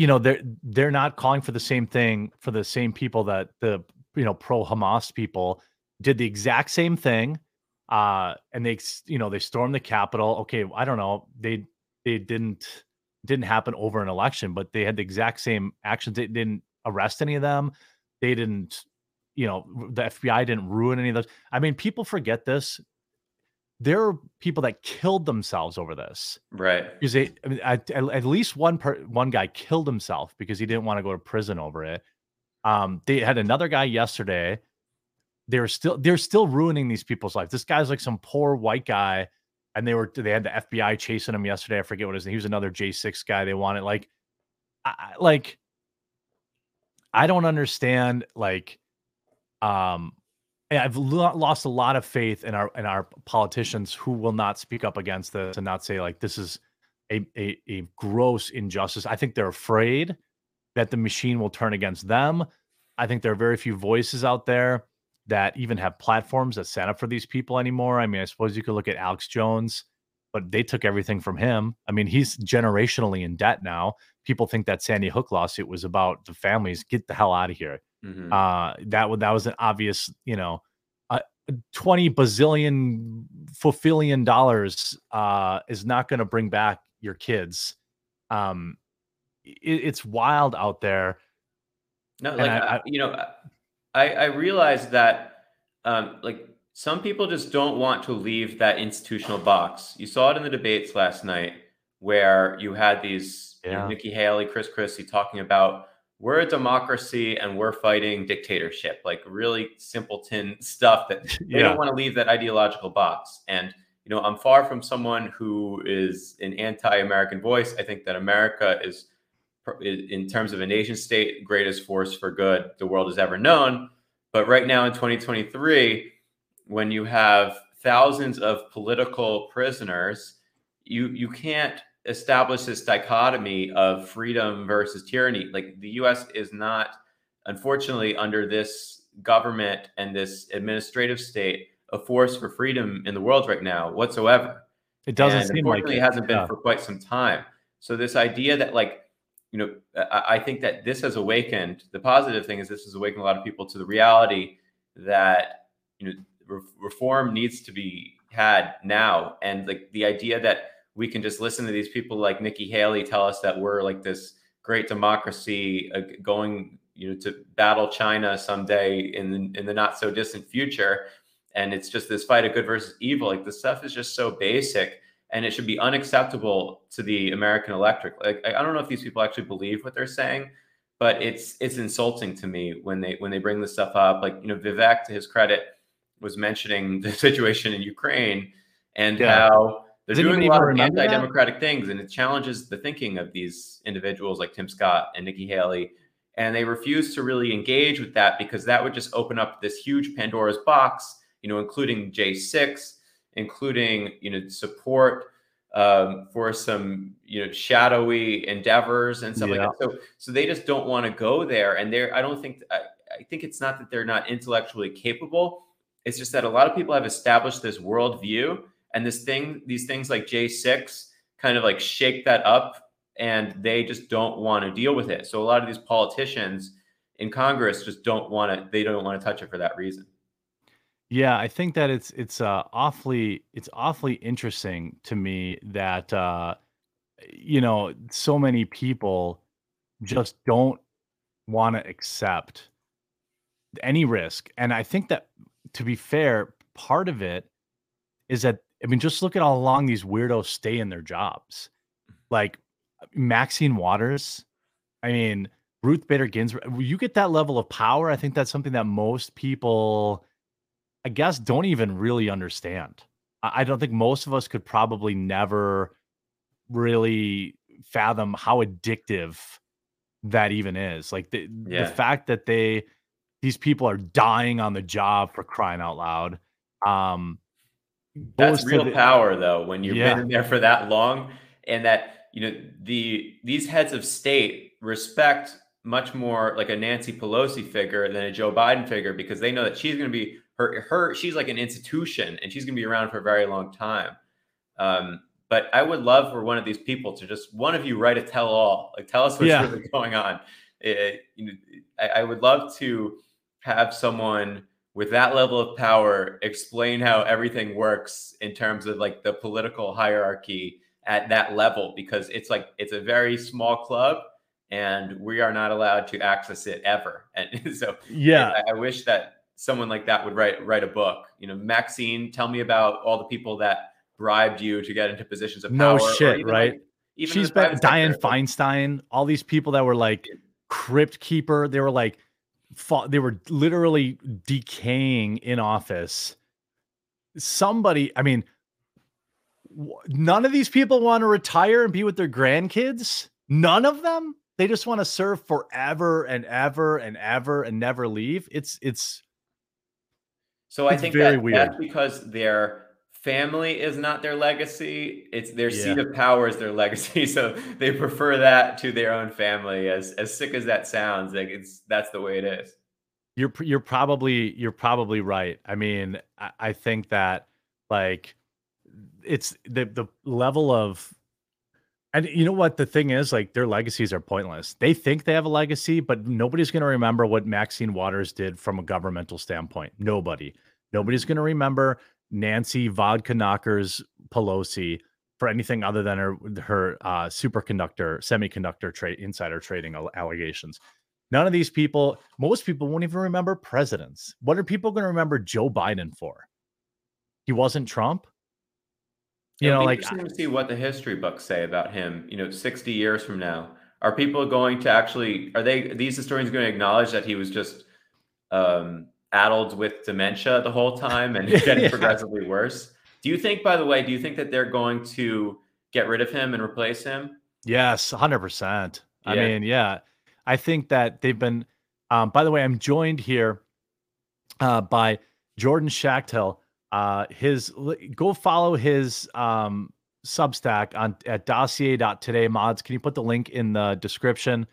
you know, they're they're not calling for the same thing for the same people that the you know pro Hamas people did the exact same thing. Uh, and they you know they stormed the Capitol. Okay, I don't know. They they didn't didn't happen over an election, but they had the exact same actions. They didn't arrest any of them. They didn't, you know, the FBI didn't ruin any of those. I mean, people forget this. There are people that killed themselves over this, right? Because they, I mean, at, at least one per, one guy killed himself because he didn't want to go to prison over it. Um, they had another guy yesterday. They're still they're still ruining these people's life. This guy's like some poor white guy and they were they had the FBI chasing him yesterday. I forget what his name. He was another J6 guy. They wanted like, I, like, I don't understand. Like, um, I've lo- lost a lot of faith in our in our politicians who will not speak up against this and not say like this is a a, a gross injustice. I think they're afraid that the machine will turn against them. I think there are very few voices out there that even have platforms that stand up for these people anymore. I mean, I suppose you could look at Alex Jones, but they took everything from him. I mean, he's generationally in debt now. People think that Sandy Hook lawsuit was about the families. Get the hell out of here. Mm-hmm. Uh, that was that was an obvious, you know, uh, twenty bazillion fulfillion dollars uh, is not going to bring back your kids. Um, it, it's wild out there. No, like I, I, you know, I, I realize that um, like some people just don't want to leave that institutional box. You saw it in the debates last night where you had these yeah. you know, Nikki Haley, Chris Christie talking about we're a democracy and we're fighting dictatorship, like really simpleton stuff that they yeah. don't want to leave that ideological box. And you know, I'm far from someone who is an anti-American voice. I think that America is in terms of a nation state, greatest force for good the world has ever known. But right now in 2023, when you have thousands of political prisoners, you you can't establish this dichotomy of freedom versus tyranny. Like the U.S. is not, unfortunately, under this government and this administrative state, a force for freedom in the world right now whatsoever. It doesn't and seem like it. it hasn't been yeah. for quite some time. So this idea that like you know, I, I think that this has awakened. The positive thing is this has awakened a lot of people to the reality that you know re- reform needs to be had now, and like the idea that we can just listen to these people like Nikki Haley tell us that we're like this great democracy uh, going you know to battle China someday in the, in the not so distant future, and it's just this fight of good versus evil. Like the stuff is just so basic and it should be unacceptable to the American electorate. Like I don't know if these people actually believe what they're saying, but it's it's insulting to me when they when they bring this stuff up. Like you know, Vivek, to his credit, was mentioning the situation in Ukraine and yeah. how they're Does doing a lot of anti-democratic that? things, and it challenges the thinking of these individuals like Tim Scott and Nikki Haley. And they refuse to really engage with that because that would just open up this huge Pandora's box, you know, including J6 including you know support um, for some you know shadowy endeavors and stuff yeah. like that. So so they just don't want to go there, and they're I don't think I, I think it's not that they're not intellectually capable. It's just that a lot of people have established this worldview, and this thing these things like J six kind of like shake that up, and they just don't want to deal with it. So a lot of these politicians in Congress just don't want to. They don't want to touch it for that reason. Yeah, I think that it's it's uh, awfully it's awfully interesting to me that uh, you know so many people just don't want to accept any risk, and I think that to be fair, part of it is that I mean, just look at how long these weirdos stay in their jobs, like Maxine Waters. I mean, Ruth Bader Ginsburg. You get that level of power. I think that's something that most people I guess, don't even really understand. I, don't think most of us could probably never really fathom how addictive that even is. Like the, yeah. the fact that they, these people are dying on the job for crying out loud. Um, that's real the, power though, when you've yeah. been there for that long and that, you know, the, these heads of state respect much more like a Nancy Pelosi figure than a Joe Biden figure because they know that she's going to be her her she's like an institution and she's going to be around for a very long time. Um, but I would love for one of these people to just one of you write a tell all, like tell us what's Yeah. really going on. It- you know, I, I would love to have someone with that level of power explain how everything works in terms of like the political hierarchy at that level because it's like it's a very small club and we are not allowed to access it ever and so Yeah. I, I wish that someone like that would write write a book you know maxine tell me about all the people that bribed you to get into positions of No power shit, even, right? like, even She's been Diane. Feinstein, all these people that were like crypt keeper. They were like, fa- they were literally decaying in office. Somebody, I mean, none of these people want to retire and be with their grandkids. None of them. They just want to serve forever and ever and ever and never leave. It's it's So I think very that weird. that's because their family is not their legacy. It's their seat of power is their legacy. So they prefer that to their own family. As as sick as that sounds, like it's that's the way it is. you're you're probably you're probably right. I mean, I, I think that like it's the the level of and you know what the thing is like their legacies are pointless. They think they have a legacy, but nobody's going to remember what Maxine Waters did from a governmental standpoint. Nobody. Nobody's going to remember Nancy Vodka Knockers Pelosi for anything other than her her uh, superconductor semiconductor trade insider trading allegations. None of these people, most people won't even remember presidents. What are people going to remember Joe Biden for? He wasn't Trump. You It'll know, like interesting to see what the history books say about him. You know, sixty years from now, are people going to actually? Are they these historians going to acknowledge that he was just um, addled with dementia the whole time and getting Yeah. progressively worse? Do you think, by the way, do you think that they're going to get rid of him and replace him? Yes, 100%. I mean, yeah. I think that they've been um by the way, I'm joined here uh by Jordan Schachtel. Uh his go follow his um Substack on at dossier.today mods. Can you put the link in the description?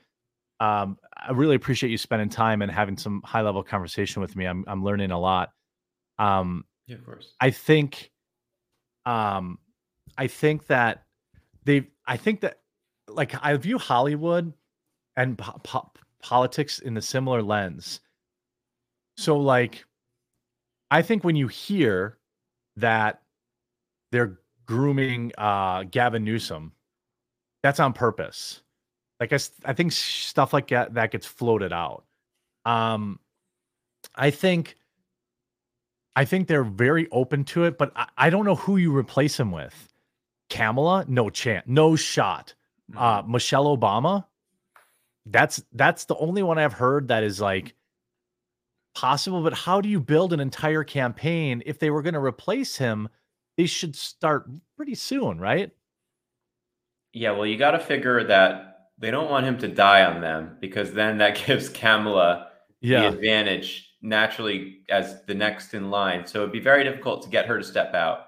Um I really appreciate you spending time and having some high level conversation with me. I'm I'm learning a lot. Um Yeah, of course. I think um I think that they I think that like I view Hollywood and po- po- politics in the similar lens. So like I think when you hear that they're grooming uh Gavin Newsom, that's on purpose. Like I think stuff like that that gets floated out. Um I think I think they're very open to it, but I, I don't know who you replace him with. Kamala, no chance, no shot. Uh, Mm-hmm. Michelle Obama, that's that's the only one I've heard that is like possible. But how do you build an entire campaign if they were going to replace him? They should start pretty soon, right? Yeah, well, you got to figure that they don't want him to die on them because then that gives Kamala the advantage naturally as the next in line. So it'd be very difficult to get her to step out.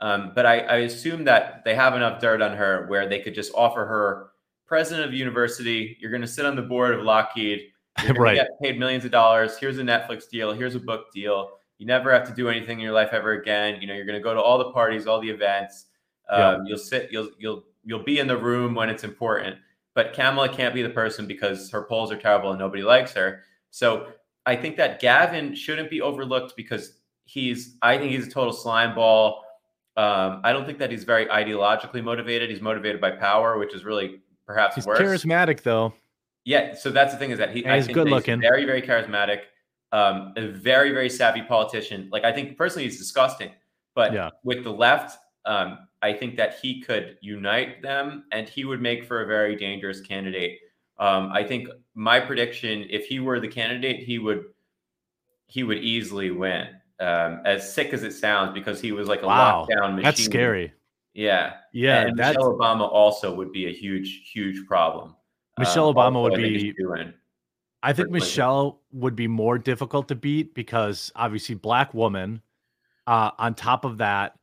Um, but I, I assume that they have enough dirt on her where they could just offer her president of university. You're going to sit on the board of Lockheed. You're Right. get paid millions of dollars. Here's a Netflix deal. Here's a book deal. You never have to do anything in your life ever again. You know, you're going to go to all the parties, all the events. Yeah. Um, You'll sit. You'll you'll you'll be in the room when it's important. But Kamala can't be the person because her polls are terrible and nobody likes her. So I think that Gavin shouldn't be overlooked because he's. I think he's a total slime ball. Um, I don't think that he's very ideologically motivated. He's motivated by power, which is really perhaps he's worse. charismatic though. Yeah, so that's the thing is that he he's good looking. very very charismatic, um, a very very savvy politician. Like I think personally he's disgusting, but Yeah. with the left, um, I think that he could unite them, and he would make for a very dangerous candidate. Um, I think my prediction, if he were the candidate, he would he would easily win. Um, as sick as it sounds, because he was like a Wow, lockdown machine. That's scary. Yeah, Yeah, and that's Michelle Obama also would be a huge, huge problem. Michelle Um, Obama would I be. I think Michelle would be more difficult to beat because obviously black woman. Uh, on top of that,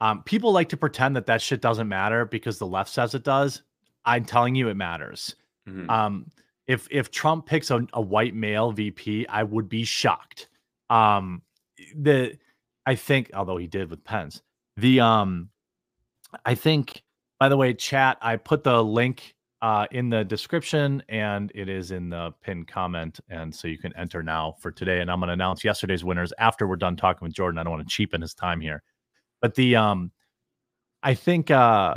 um, people like to pretend that that shit doesn't matter because the left says it does. I'm telling you, it matters. Mhm. Um, if if Trump picks a, a white male VP, I would be shocked. Um, the I think although he did with Pence, the um I think by the way, chat, I put the link uh, in the description and it is in the pinned comment. And so you can enter now for today. And I'm going to announce yesterday's winners after we're done talking with Jordan. I don't want to cheapen his time here. But the, um, I think, uh,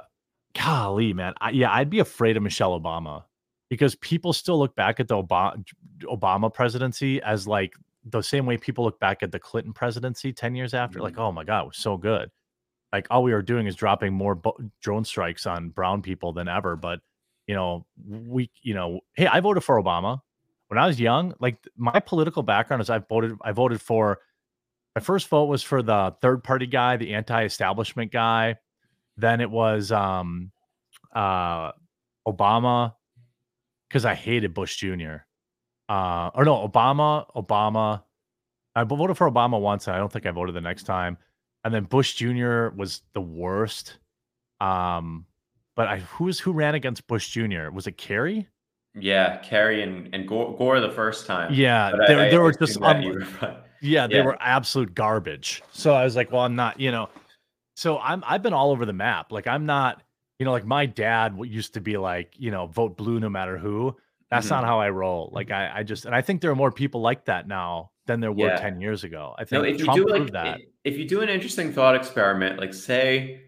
golly, man, I, yeah, I'd be afraid of Michelle Obama because people still look back at the Obama, Obama presidency as like the same way people look back at the Clinton presidency 10 years after, mm-hmm. like, oh my God, it was so good. Like all we are doing is dropping more bo- drone strikes on brown people than ever. But you know, we, you know, hey, I voted for Obama when I was young. Like my political background is I voted, I voted for my first vote was for the third party guy, the anti-establishment guy. Then it was um uh Obama because I hated Bush Jr. Uh or no, Obama, Obama. I voted for Obama once, and I don't think I voted the next time. And then Bush Jr. was the worst. Um, but I who's who ran against Bush Jr. Was it Kerry? Yeah, Kerry and, and Gore, Gore the first time. Yeah, they, I, they were just um, yeah, they yeah. were absolute garbage. So I was like, well, I'm not, you know. So I'm I've been all over the map. Like I'm not, you know, like my dad used to be like, you know, vote blue no matter who. That's mm-hmm. not how I roll. Like I, I just and I think there are more people like that now than there were yeah. 10 years ago. I think no, if Trump you do like, that. If you do an interesting thought experiment, like say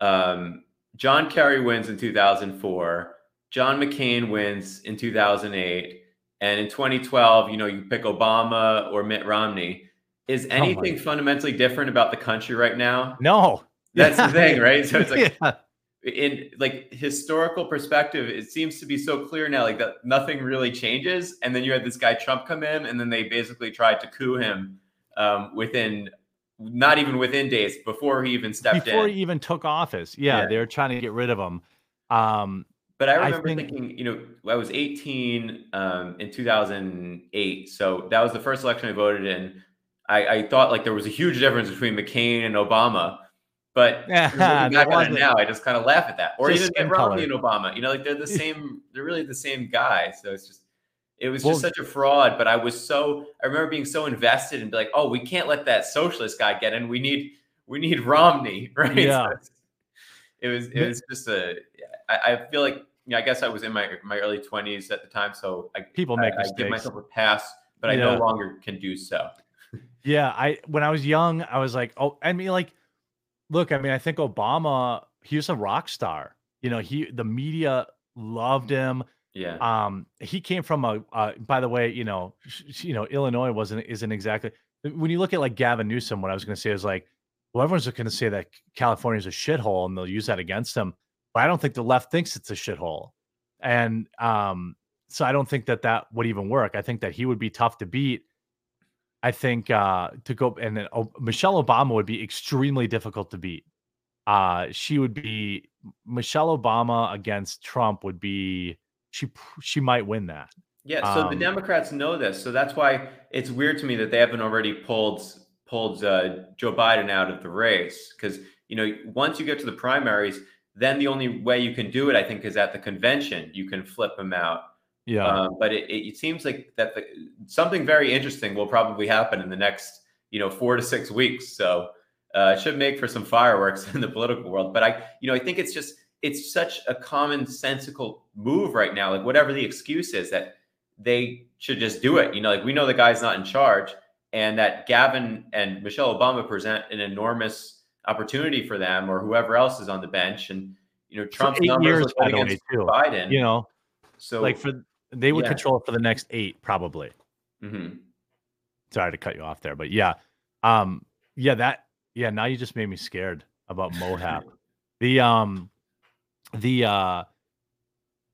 um John Kerry wins in 2004. John McCain wins in 2008. And in 2012, you know, you pick Obama or Mitt Romney. Is oh anything oh fundamentally different about the country right now? No. That's the thing, right? So it's like yeah. in like historical perspective, it seems to be so clear now, like that nothing really changes. And then you had this guy Trump come in, and then they basically tried to coup him um, within not even within days before he even stepped before in. Before he even took office. Yeah, yeah, they were trying to get rid of him. Um, but I remember I think, thinking, you know, I was 18 um, in 2008, so that was the first election I voted in. I, I, thought like there was a huge difference between McCain and Obama, but yeah, back on now, I just kind of laugh at that. Or even Romney and Obama, you know, like they're the same. they're really the same guy. So it's just it was well, just such a fraud, but I was so I remember being so invested and be like, oh, we can't let that socialist guy get in. We need we need Romney, right? Yeah. So it was it was just a I, I feel like know, I guess I was in my my early twenties at the time, so I people make I, I give myself a pass, but I no longer can do so. yeah, I when I was young, I was like, oh, I mean, like, look, I mean, I think Obama, he was a rock star. You know, he the media loved him yeah. Um, he came from a. Uh, by the way, you know, sh- you know, Illinois wasn't isn't exactly. When you look at like Gavin Newsom, what I was going to say is like, well, everyone's going to say that California is a shithole, and they'll use that against him. But I don't think the left thinks it's a shithole, and um, so I don't think that that would even work. I think that he would be tough to beat. I think uh, to go and then oh, Michelle Obama would be extremely difficult to beat. Uh, she would be Michelle Obama against Trump would be she she might win that. Yeah, so um, the Democrats know this, so that's why it's weird to me that they haven't already pulled pulled uh, Joe Biden out of the race because you know once you get to the primaries, then the only way you can do it, I think, is at the convention. You can flip them out. Yeah, uh, but it, it, seems like that the, something very interesting will probably happen in the next you know four to six weeks. So uh, it should make for some fireworks in the political world. But I, you know, I think it's just it's such a commonsensical move right now. Like whatever the excuse is that they should just do it. You know, like we know the guy's not in charge, and that Gavin and Michelle Obama present an enormous opportunity for them or whoever else is on the bench. And you know, Trump's numbers years, against too. Biden. You know, so like for they would yeah. control it for the next eight probably. Mm-hmm. Sorry to cut you off there, but yeah, um, yeah, that yeah. Now you just made me scared about Mohap. the um the uh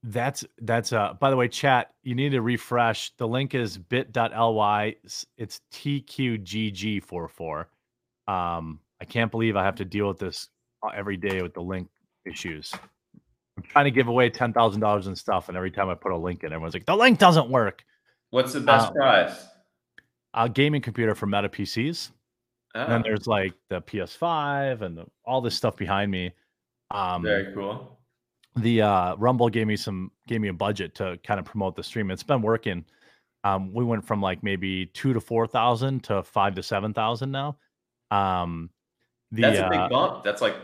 that's that's uh by the way chat you need to refresh the link is bit.ly it's tqgg44 um i can't believe i have to deal with this uh, every day with the link issues i'm trying to give away $10000 and stuff and every time i put a link in everyone's like the link doesn't work what's the best um, prize a gaming computer for meta pcs oh. and then there's like the ps5 and the, all this stuff behind me um very cool the uh, Rumble gave me some gave me a budget to kind of promote the stream. It's been working. Um, we went from like maybe two to four thousand to five to seven thousand now. Um, the, That's a big uh, bump. That's like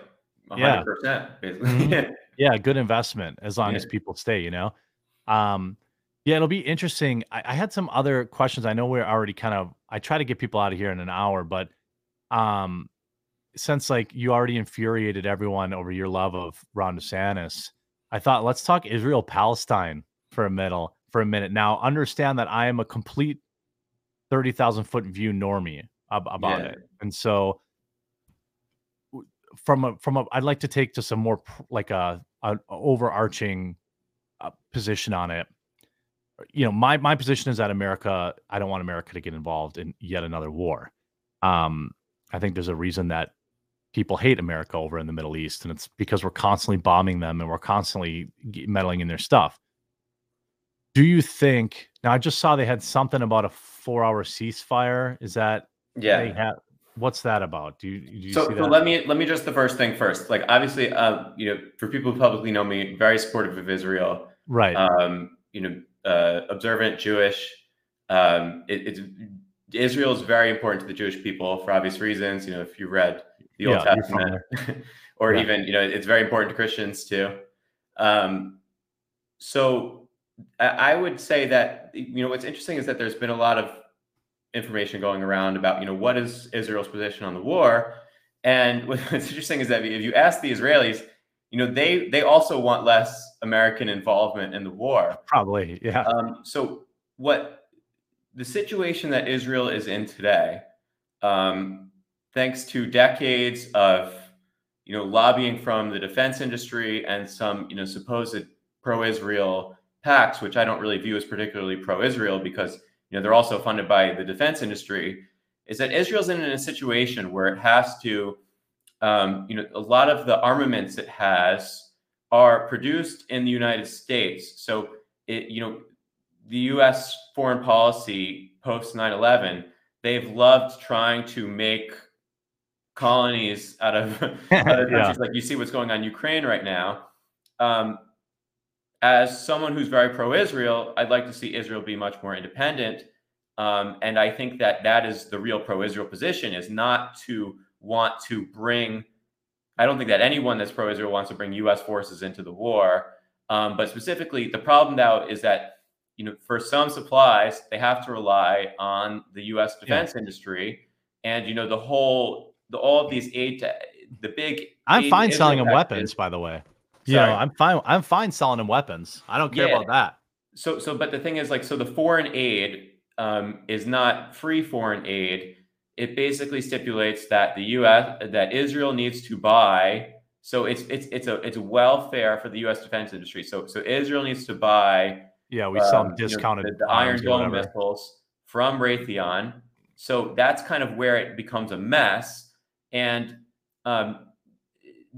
hundred percent. Mm-hmm. yeah, good investment as long yeah. as people stay. You know. Um, yeah, it'll be interesting. I, I, had some other questions. I know we're already kind of. I try to get people out of here in an hour, but um, since like you already infuriated everyone over your love of Ron DeSantis, I thought let's talk Israel Palestine for a minute. For a minute now, understand that I am a complete thirty thousand foot view normie ab- about yeah. it, and so from a from a, I'd like to take to some more like a, a overarching uh, position on it. You know, my my position is that America, I don't want America to get involved in yet another war. Um, I think there's a reason that people hate America over in the Middle East, and it's because we're constantly bombing them and we're constantly meddling in their stuff. Do you think? Now, I just saw they had something about a four-hour ceasefire. Is that yeah? They have. What's that about? Do you, do you so, so let me let me just the first thing first. Like obviously, uh, you know, for people who publicly know me, very supportive of Israel. Right. Um, you know, uh, observant Jewish. Um, it, it's Israel is very important to the Jewish people for obvious reasons. You know, if you read the Old yeah, Testament, or yeah. even you know, it's very important to Christians too. Um, so I, would say that you know what's interesting is that there's been a lot of information going around about you know what is Israel's position on the war, and what's interesting is that if you ask the Israelis, you know they they also want less American involvement in the war. Probably, yeah. Um, so what the situation that Israel is in today, um, thanks to decades of you know lobbying from the defense industry and some you know supposed pro-Israel PACs, which I don't really view as particularly pro-Israel because you know they're also funded by the defense industry, is that Israel's in a situation where it has to, um, you know, a lot of the armaments it has are produced in the United States. So it, you know, the U.S. foreign policy post 9/11, they've loved trying to make colonies out of other countries. yeah. Like you see what's going on in Ukraine right now. Um, as someone who's very pro-Israel, I'd like to see Israel be much more independent. Um, and I think that that is the real pro-Israel position: is not to want to bring. I don't think that anyone that's pro-Israel wants to bring U.S. forces into the war. Um, but specifically, the problem now is that you know, for some supplies, they have to rely on the U.S. defense yeah. industry, and you know, the whole, the all of these aid to the big. I'm fine selling them weapons, by the way. You know, I'm fine. I'm fine selling them weapons. I don't care yeah. about that. So, so, but the thing is, like, so the foreign aid um, is not free foreign aid. It basically stipulates that the U.S. that Israel needs to buy. So it's it's it's a it's welfare for the U.S. defense industry. So so Israel needs to buy yeah, we sell um, discounted you know, the, the Iron Dome missiles from Raytheon. So that's kind of where it becomes a mess. And um,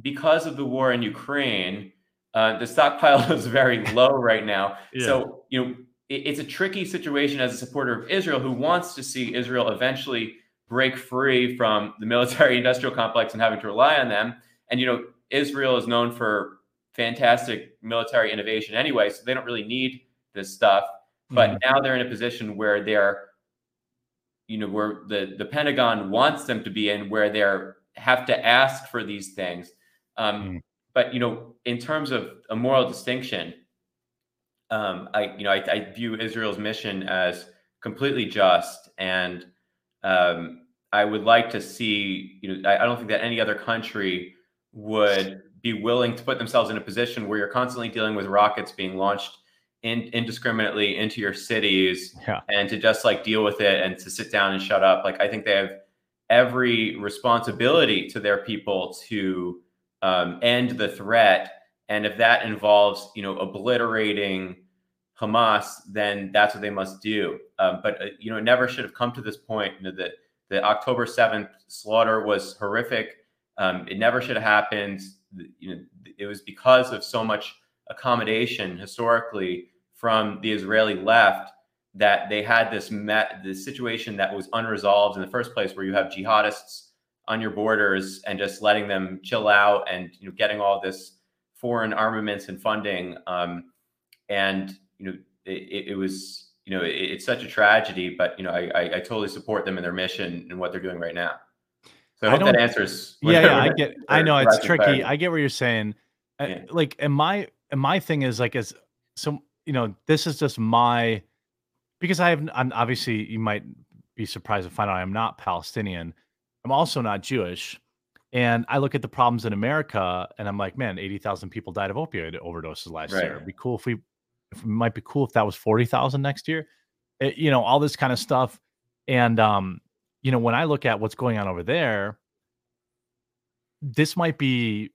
because of the war in Ukraine, uh, the stockpile is very low right now. Yeah. So you know it, it's a tricky situation as a supporter of Israel who wants to see Israel eventually break free from the military-industrial complex and having to rely on them. And you know Israel is known for fantastic military innovation anyway, so they don't really need this stuff. But mm-hmm. now they're in a position where they're, you know, where the the Pentagon wants them to be in, where they're have to ask for these things. Um, mm-hmm. But you know, in terms of a moral distinction, um, I you know I, I, view Israel's mission as completely just, and um, I would like to see. You know, I, I don't think that any other country would be willing to put themselves in a position where you're constantly dealing with rockets being launched in, indiscriminately into your cities yeah. and to just like deal with it and to sit down and shut up. Like I think they have every responsibility to their people to um, end the threat. And if that involves, you know, obliterating Hamas, then that's what they must do. Um, but uh, you know, it never should have come to this point. You know, that the October seventh slaughter was horrific. Um, it never should have happened. You know, it was because of so much accommodation historically from the Israeli left that they had this met this situation that was unresolved in the first place, where you have jihadists on your borders and just letting them chill out and you know getting all this foreign armaments and funding. Um, and you know it, it was you know, it, it's such a tragedy. But you know, I, I, I totally support them in their mission and what they're doing right now. So I, I hope that answers. Yeah, yeah, I get. I know it's tricky. I get what you're saying. Uh, yeah. Like, and my and my thing is like, as so you know, this is just my because I have. I'm obviously you might be surprised to find out I'm not Palestinian. I'm also not Jewish. And I look at the problems in America and I'm like, man, 80,000 people died of opioid overdoses last right. year. It'd be cool if we, if it might be cool if that was 40,000 next year. It, eh, you know, all this kind of stuff. And, um, you know, when I look at what's going on over there, this might be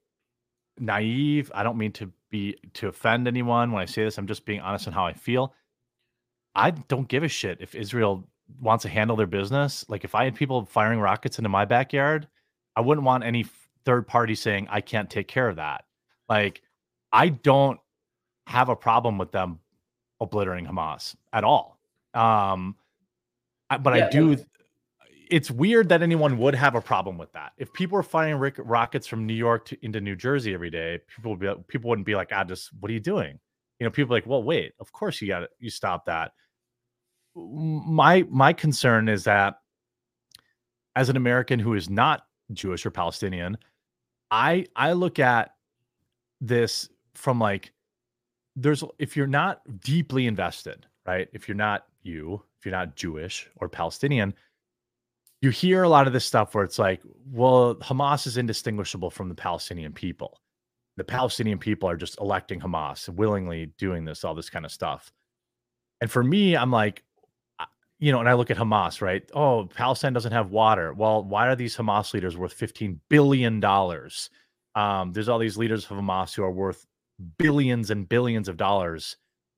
naive. I don't mean to be to offend anyone when I say this. I'm just being honest on how I feel. I don't give a shit if Israel wants to handle their business. Like if I had people firing rockets into my backyard, I wouldn't want any third party saying I can't take care of that. Like I don't have a problem with them obliterating Hamas at all. Um, but yeah, I do. It's weird that anyone would have a problem with that. If people were firing rockets from New York to, into New Jersey every day, people would be people wouldn't be like, "Ah, just what are you doing?" You know, people like, "Well, wait, of course you got. You stop that." My my concern is that as an American who is not Jewish or Palestinian, I I look at this from like there's if you're not deeply invested, right? If you're not you, if you're not Jewish or Palestinian, you hear a lot of this stuff where it's like, well, Hamas is indistinguishable from the Palestinian people. The Palestinian people are just electing Hamas, willingly doing this, all this kind of stuff. And for me, I'm like, you know, and I look at Hamas, right? Oh, Palestine doesn't have water. Well, why are these Hamas leaders worth $15 billion? Um, there's all these leaders of Hamas who are worth billions and billions of dollars.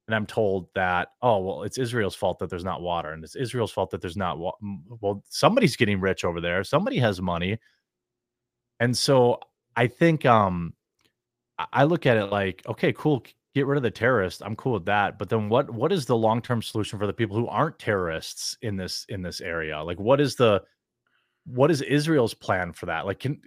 And I'm told that, oh, well, it's Israel's fault that there's not water. And it's Israel's fault that there's not. Well, somebody's getting rich over there. Somebody has money. And so I think um I look at it like, okay, cool get rid of the terrorists i'm cool with that but then what what is the long-term solution for the people who aren't terrorists in this in this area? Like what is the what is israel's plan for that? Like can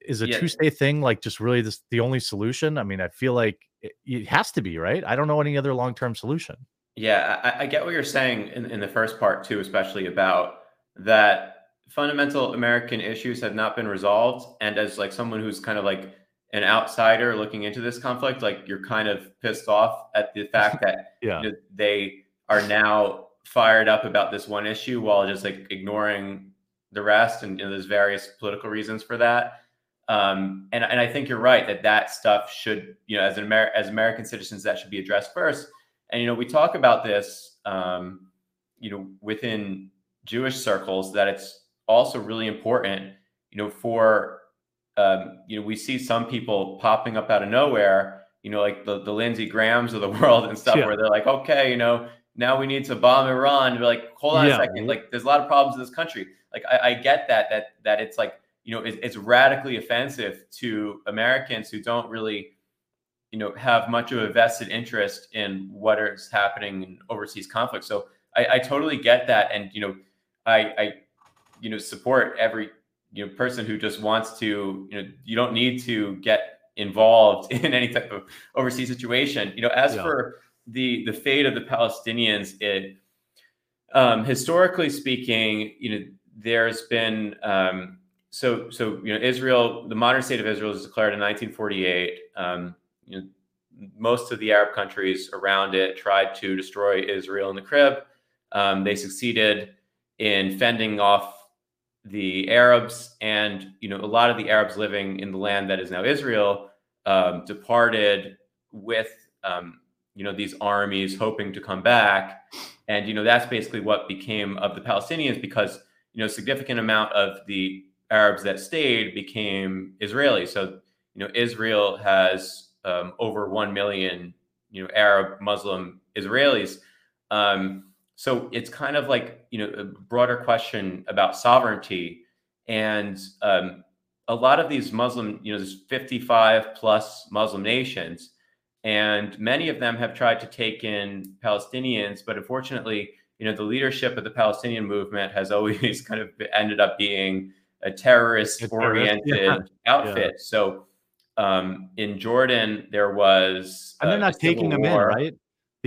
is a yeah. two-state thing like just really this the only solution? I mean i feel like it, it has to be right? I don't know any other long-term solution. Yeah I, I get what you're saying in, in the first part too especially about that fundamental american issues have not been resolved and as like someone who's kind of like an outsider looking into this conflict, like you're kind of pissed off at the fact that yeah. you know, they are now fired up about this one issue while just like ignoring the rest, and you know, there's various political reasons for that. Um, and and I think you're right that that stuff should you know as an Amer- as American citizens that should be addressed first. And you know we talk about this um, you know within Jewish circles that it's also really important you know for um, you know, we see some people popping up out of nowhere, you know, like the, the Lindsey Grahams of the world and stuff, yeah. where they're like, okay, you know, now we need to bomb Iran. And like, hold on yeah. a second. Like, there's a lot of problems in this country. Like, I, I get that, that, that it's like, you know, it's, it's radically offensive to Americans who don't really, you know, have much of a vested interest in what is happening in overseas conflicts. So I, I totally get that. And, you know, I, I, you know, support every you know person who just wants to you know you don't need to get involved in any type of overseas situation. You know as yeah. for the the fate of the palestinians it um, historically speaking you know there's been um, so so you know israel the modern state of israel was declared in 1948 um, you know most of the arab countries around it tried to destroy israel in the crib. Um, they succeeded in fending off the Arabs and you know a lot of the Arabs living in the land that is now Israel um, departed with um, you know these armies hoping to come back, and you know that's basically what became of the Palestinians because you know a significant amount of the Arabs that stayed became Israeli. So you know Israel has um, over one million you know Arab Muslim Israelis. Um, so it's kind of like you know a broader question about sovereignty and um, a lot of these muslim you know there's 55 plus muslim nations and many of them have tried to take in palestinians but unfortunately you know the leadership of the palestinian movement has always kind of ended up being a terrorist oriented yeah. outfit yeah. so um, in jordan there was and they're not taking them in right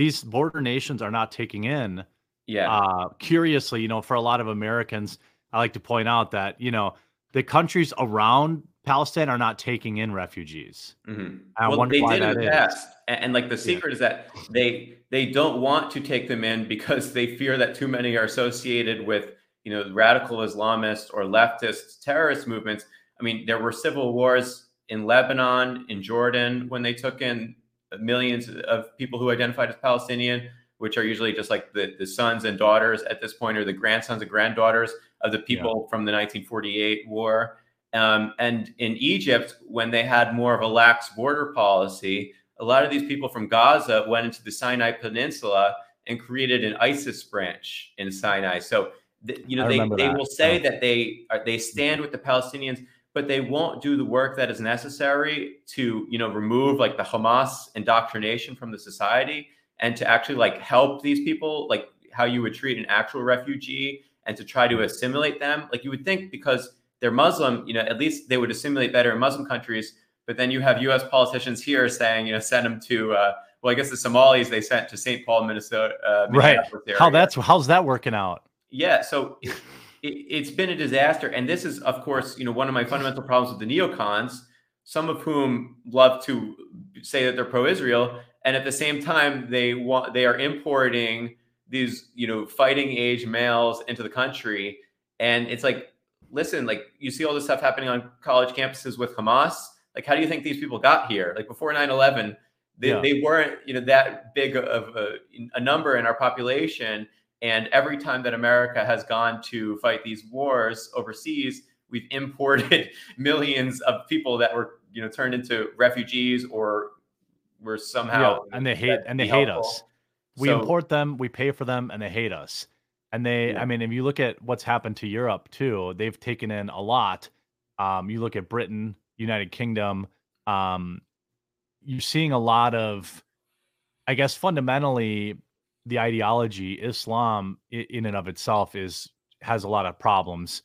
these border nations are not taking in. Yeah. Uh, curiously, you know, for a lot of Americans, I like to point out that you know the countries around Palestine are not taking in refugees. Mm-hmm. I well, wonder they why did in the past, and, and like the secret is that they they don't want to take them in because they fear that too many are associated with you know radical Islamist or leftist terrorist movements. I mean, there were civil wars in Lebanon, in Jordan, when they took in millions of people who identified as Palestinian, which are usually just like the, the sons and daughters at this point, or the grandsons and granddaughters of the people from the 1948 war. Um, and in Egypt, when they had more of a lax border policy, a lot of these people from Gaza went into the Sinai Peninsula and created an ISIS branch in Sinai. So, th- you know, I they, they that. will say Yeah. that they are, they stand with the Palestinians, but they won't do the work that is necessary to, you know, remove like the Hamas indoctrination from the society and to actually like help these people, like how you would treat an actual refugee and to try to assimilate them. Like you would think because they're Muslim, you know, at least they would assimilate better in Muslim countries. But then you have U.S. politicians here saying, you know, send them to, uh, well, I guess the Somalis they sent to St. Paul, Minnesota. Uh, Right. How that's how's that working out? Yeah, so it, it's been a disaster, and this is, of course, you know, one of my fundamental problems with the neocons. Some of whom love to say that they're pro-Israel, and at the same time, they want they are importing these, you know, fighting age males into the country, and it's like, listen, like you see all this stuff happening on college campuses with Hamas. Like, how do you think these people got here? Like before 9-11, they, Yeah. they weren't, you know, that big of a, a number in our population. And every time that America has gone to fight these wars overseas, we've imported millions of people that were, you know, turned into refugees or were somehow. Yeah, and they hate and they hate helpful. us. We So- import them, we pay for them, and they hate us. And they, Yeah. I mean, if you look at what's happened to Europe too, they've taken in a lot. Um, you look at Britain, United Kingdom. Um, you're seeing a lot of, I guess, fundamentally, the ideology Islam in and of itself is has a lot of problems,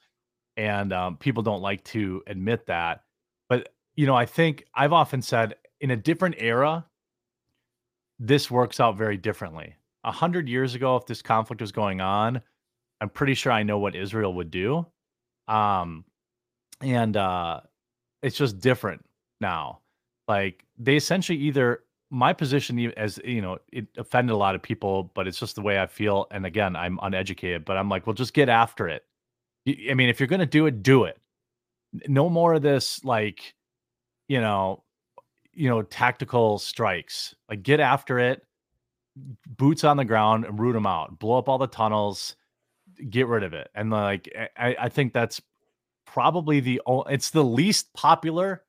and um, people don't like to admit that. But you know, I think I've often said in a different era, this works out very differently. A hundred years ago, if this conflict was going on, I'm pretty sure I know what Israel would do. Um, and uh, it's just different now. Like they essentially either my position as you know it offended a lot of people, but it's just the way I feel. And again, I'm uneducated, but I'm like, well, just get after it. I mean, if you're gonna do it, do it. No more of this, like, you know, you know, tactical strikes. Like, get after it. Boots on the ground and root them out. Blow up all the tunnels. Get rid of it. And like, I- I, think that's probably the it's the least popular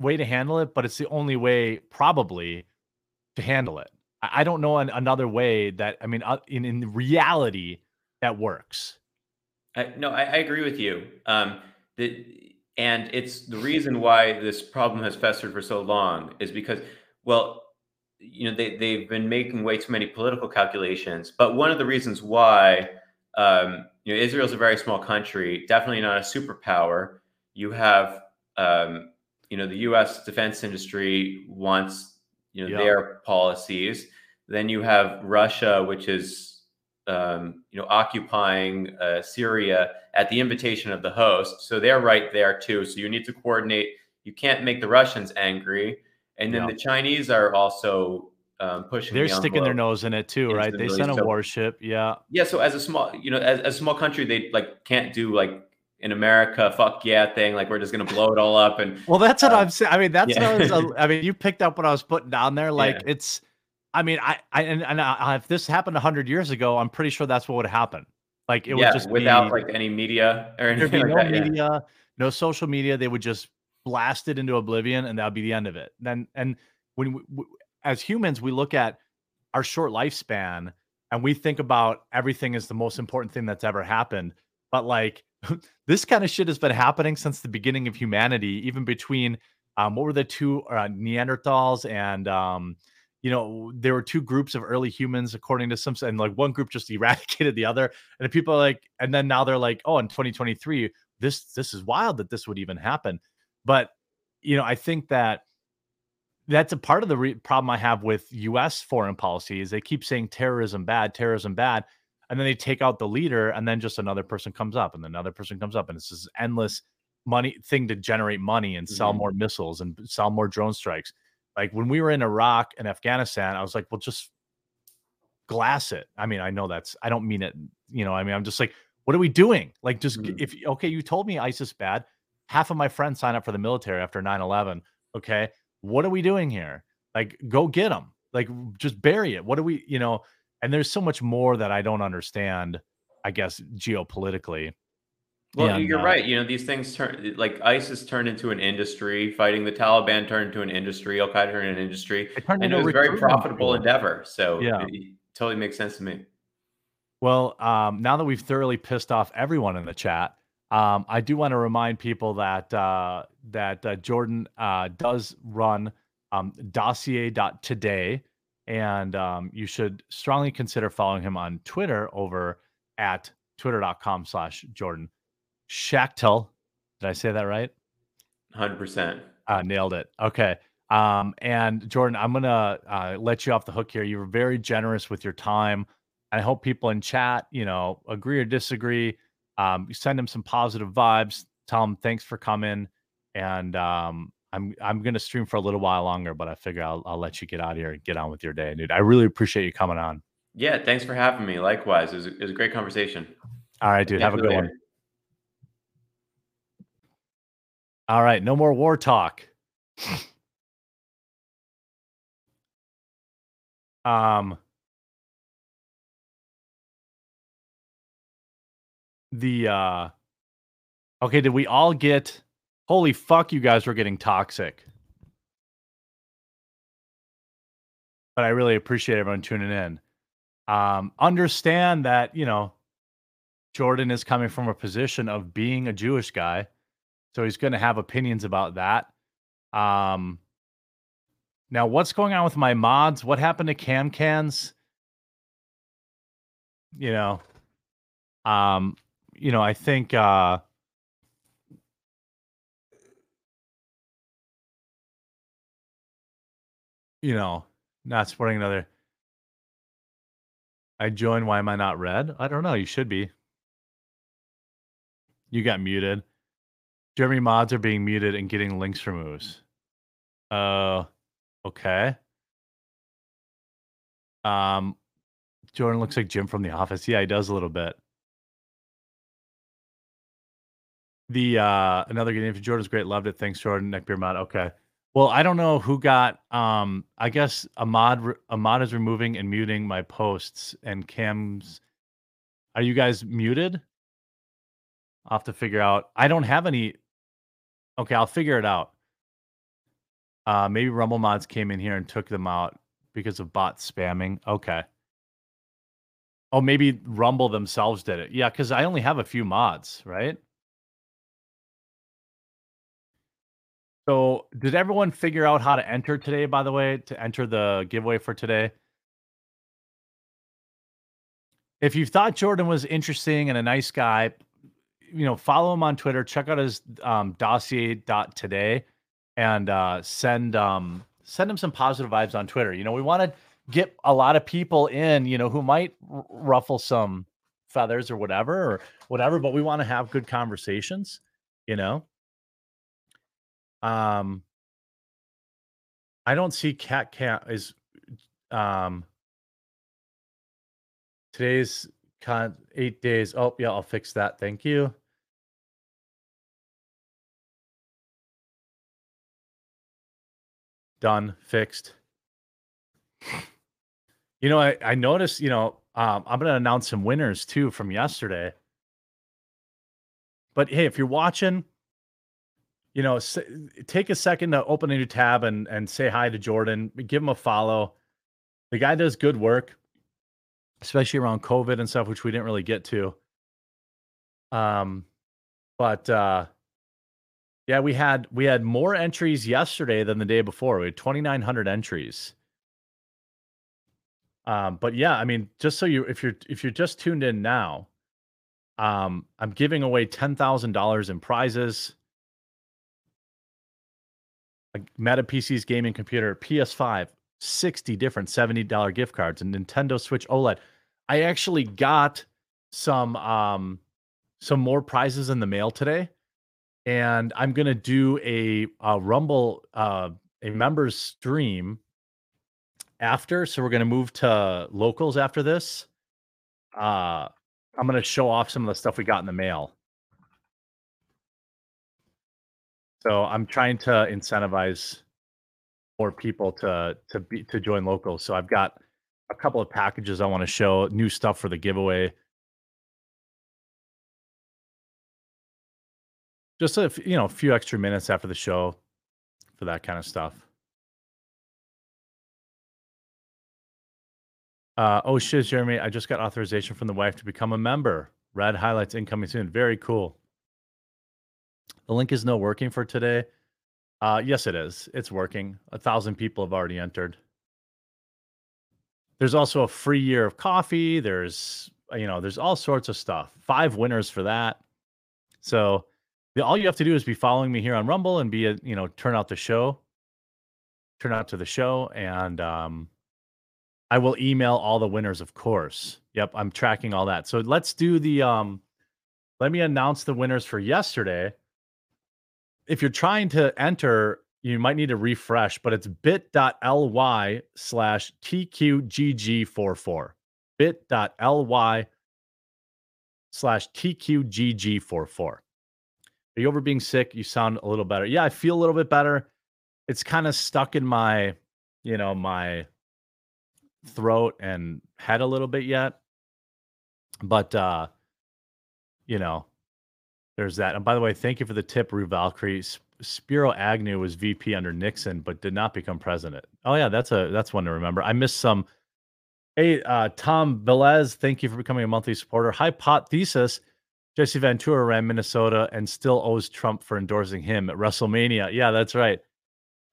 way to handle it, but it's the only way probably to handle it. I, I don't know an, another way that I mean, uh, in in reality, that works. I, no, I, I agree with you. Um, the, and it's the reason why this problem has festered for so long is because, well, you know, they, they've been making way too many political calculations. But one of the reasons why, um, you know, Israel's a very small country, definitely not a superpower. You have, um, you know, the U.S. defense industry wants, you know, Yeah. their policies. Then you have Russia, which is um, you know, occupying uh, Syria at the invitation of the host. So they're right there too. So you need to coordinate. You can't make the Russians angry, and then Yeah. the Chinese are also um, pushing. They're the sticking their nose in it too, right? They sent a So- warship. Yeah. Yeah. So as a small, you know, as, as a small country, they like can't do like in America, fuck yeah thing. Like we're just gonna blow it all up and Well, that's what Uh, I'm saying. I mean, that's yeah. I was. I mean, you picked up what I was putting down there. Like Yeah. it's. I mean, I, I and, and I, if this happened hundred years ago, I'm pretty sure that's what would happen. Like it yeah, would just without be, like any media or there'd be anything no like that. yeah. media, no social media. They would just blast it into oblivion, and that would be the end of it. Then, and when we, w- as humans, we look at our short lifespan and we think about everything as the most important thing that's ever happened. But like this kind of shit has been happening since the beginning of humanity, even between um, what were the two uh, Neanderthals and um, you know there were two groups of early humans according to some and like one group just eradicated the other and people are like and then now they're like oh in 2023 this this is wild that this would even happen but you know i think that that's a part of the re- problem I have with U.S. foreign policy is they keep saying terrorism bad, terrorism bad, and then they take out the leader, and then just another person comes up, and another person comes up, and it's this endless money thing to generate money and sell Mhm. more missiles and sell more drone strikes. Like when we were in Iraq and Afghanistan, I was like, well, just glass it. I mean, I know that's I don't mean it, you know, I mean, I'm just like, what are we doing? Like, just Mhm. if okay, you told me ISIS bad. Half of my friends signed up for the military after 9-11. Okay. What are we doing here? Like, go get them. Like, just bury it. What do we, you know? And there's so much more that I don't understand, I guess, geopolitically. Well, And, you're uh, right. You know, these things turn like ISIS turned into an industry. Fighting the Taliban turned into an industry. Al Qaeda turned into an industry, It and it a was a very profitable endeavor. So Yeah. it, it totally makes sense to me. Well, um, now that we've thoroughly pissed off everyone in the chat, um, I do want to remind people that uh, that uh, Jordan uh, does run um, dossier.today, and um, you should strongly consider following him on Twitter over at twitter.com slash Jordan Schachtel. Did I say that right? Hundred percent. Uh, nailed it. Okay. Um, and Jordan, I'm gonna uh, let you off the hook here. You were very generous with your time. I hope people in chat, you know, agree or disagree. Um, you send them some positive vibes. Tell them thanks for coming. And um, I'm I'm gonna stream for a little while longer, but I figure I'll I'll let you get out of here and get on with your day, dude. I really appreciate you coming on. Yeah, thanks for having me. Likewise, it was a, it was a great conversation. All right, dude. Have a good one. later. All right, no more war talk. um the uh okay, did we all get holy fuck you guys were getting toxic. But I really appreciate everyone tuning in. Um understand that, you know, Jordan is coming from a position of being a Jewish guy. So he's going to have opinions about that. Um, now, what's going on with my mods? What happened to cam cans? You know, um, you know, I think uh, you know, not supporting another. I joined. Why am I not red? I don't know. You should be. You got muted. Jeremy mods are being muted and getting links removed. Uh, okay. Um, Jordan looks like Jim from The Office. Yeah, he does a little bit. The uh, another good name for Jordan's great. Loved it. Thanks, Jordan. Neckbeard mod. Okay. Well, I don't know who got. Um, I guess a mod. re- A mod is removing and muting my posts and cams. Are you guys muted? I'll have to figure out. I don't have any. Okay, I'll figure it out. Uh, maybe Rumble mods came in here and took them out because of bot spamming. Okay. Oh, maybe Rumble themselves did it. Yeah, because I only have a few mods, right? So, did everyone figure out how to enter today, by the way, to enter the giveaway for today? If you thought Jordan was interesting and a nice guy, you know, follow him on Twitter, check out his um, dossier.today and uh, send um, send him some positive vibes on Twitter. You know, we want to get a lot of people in, you know, who might r- ruffle some feathers or whatever or whatever, but we want to have good conversations, you know. Um I don't see cat cat is um today's con eight days. Oh yeah, I'll fix that. Thank you. Done, fixed. You know, I, I noticed, you know, um, I'm gonna announce some winners too from yesterday. But hey, if you're watching, you know, s- take a second to open a new tab and and say hi to Jordan. Give him a follow. The guy does good work, especially around COVID and stuff, which we didn't really get to. Um, but uh, yeah, we had we had more entries yesterday than the day before. We had 2,900 entries. Um, but yeah, I mean, just so you, if you're if you're just tuned in now, um, I'm giving away ten thousand dollars in prizes. a Meta PC's gaming computer, PS5, 60 different $70 gift cards, and Nintendo Switch OLED. I actually got some um some more prizes in the mail today. And I'm gonna do a, a Rumble uh a members stream after. So we're gonna move to locals after this. Uh I'm gonna show off some of the stuff we got in the mail. So I'm trying to incentivize more people to to be to join locals. So I've got a couple of packages I want to show, new stuff for the giveaway. Just a you know a few extra minutes after the show for that kind of stuff. Uh, oh shit, Jeremy! I just got authorization from the wife to become a member. Red highlights incoming soon. Very cool. The link is no working for today. Uh, yes, it is. It's working. A thousand people have already entered. There's also a free year of coffee. There's you know there's all sorts of stuff. Five winners for that. So all you have to do is be following me here on Rumble and be a you know turn out the show, turn out to the show, and um, I will email all the winners, of course. Yep, I'm tracking all that. So let's do the um, let me announce the winners for yesterday if you're trying to enter, you might need to refresh, but it's bit.ly slash TQGG44. bit.ly slash TQGG44. Are you over being sick? You sound a little better. Yeah, I feel a little bit better. It's kind of stuck in my, you know, my throat and head a little bit yet. But uh, you know, there's that. And by the way, thank you for the tip, Rue Valkyrie. Spiro Agnew was VP under Nixon, but did not become president. Oh yeah, that's a that's one to remember. I missed some. Hey, uh, Tom Velez, thank you for becoming a monthly supporter. Hypothesis: Jesse Ventura ran Minnesota and still owes Trump for endorsing him at WrestleMania. Yeah, that's right.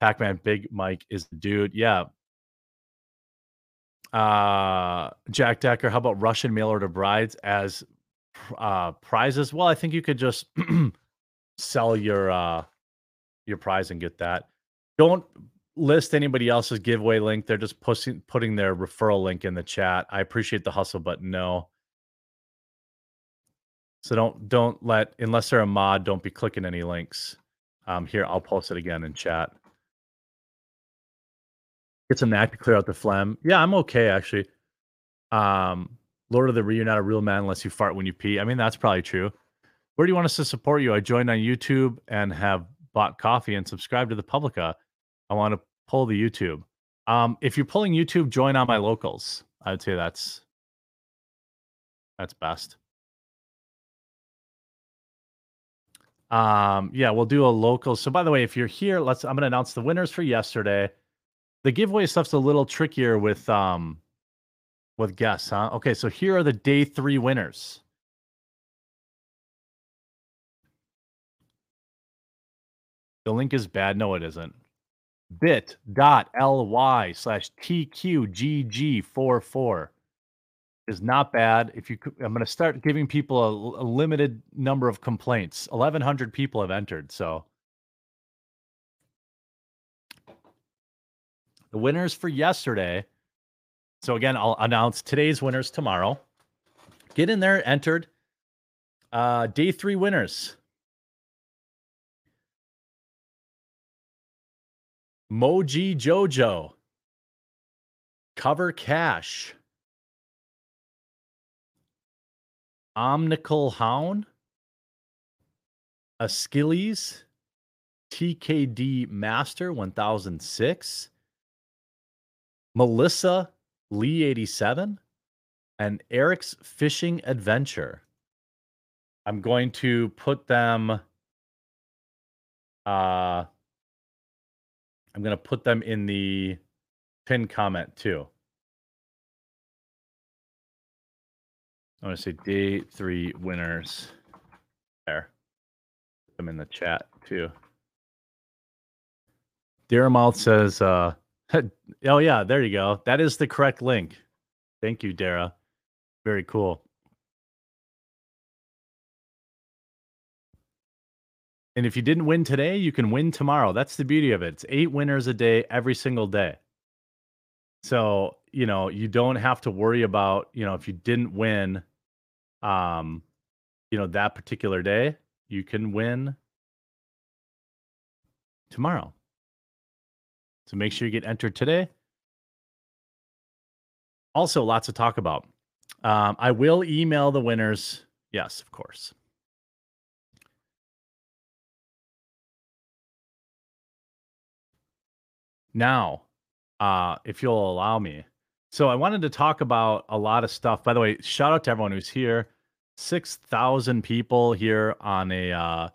Pac-Man Big Mike is the dude. Yeah. Uh, Jack Decker, how about Russian mail order brides as uh, prizes? Well, I think you could just sell your uh, your prize and get that. Don't list anybody else's giveaway link. They're just pushing putting their referral link in the chat. I appreciate the hustle, but no. So don't don't let unless they're a mod, don't be clicking any links. Um, here, I'll post it again in chat. Get some NAC to clear out the phlegm. Yeah, I'm okay actually. Um, Lord of the Ring, you're not a real man unless you fart when you pee. I mean, that's probably true. Where do you want us to support you? I joined on YouTube and have bought coffee and subscribed to the Publica. I want to pull the YouTube. Um, if you're pulling YouTube, join on my locals. I would say that's that's best. Um, yeah, we'll do a local. So by the way, if you're here, let's I'm gonna announce the winners for yesterday. The giveaway stuff's a little trickier with um with guests, huh? Okay, so here are the day three winners. The link is bad. No, it isn't. bit.ly slash TQGG44 is not bad. If you, I'm going to start giving people a, a, limited number of complaints. 1,100 people have entered. So the winners for yesterday so again, I'll announce today's winners tomorrow. Get in there, entered. Uh, day three winners. Moji Jojo. Cover Cash. Omnical Hound. Achilles. TKD Master 1006. Melissa Lee 87, and Eric's Fishing Adventure. I'm going to put them uh I'm going to put them in the pin comment too. I want to say day 3 winners there. Them in the chat too. Dearmouth says uh oh yeah, there you go. That is the correct link. Thank you, Dara. Very cool. And if you didn't win today, you can win tomorrow. That's the beauty of it. It's eight winners a day every single day. So, you know, you don't have to worry about, you know, if you didn't win um, you know, that particular day, you can win tomorrow. So make sure you get entered today. Also, lots to talk about. Um, I will email the winners. Yes, of course. Now, uh, if you'll allow me. So I wanted to talk about a lot of stuff. By the way, shout out to everyone who's here. 6,000 people here on a uh,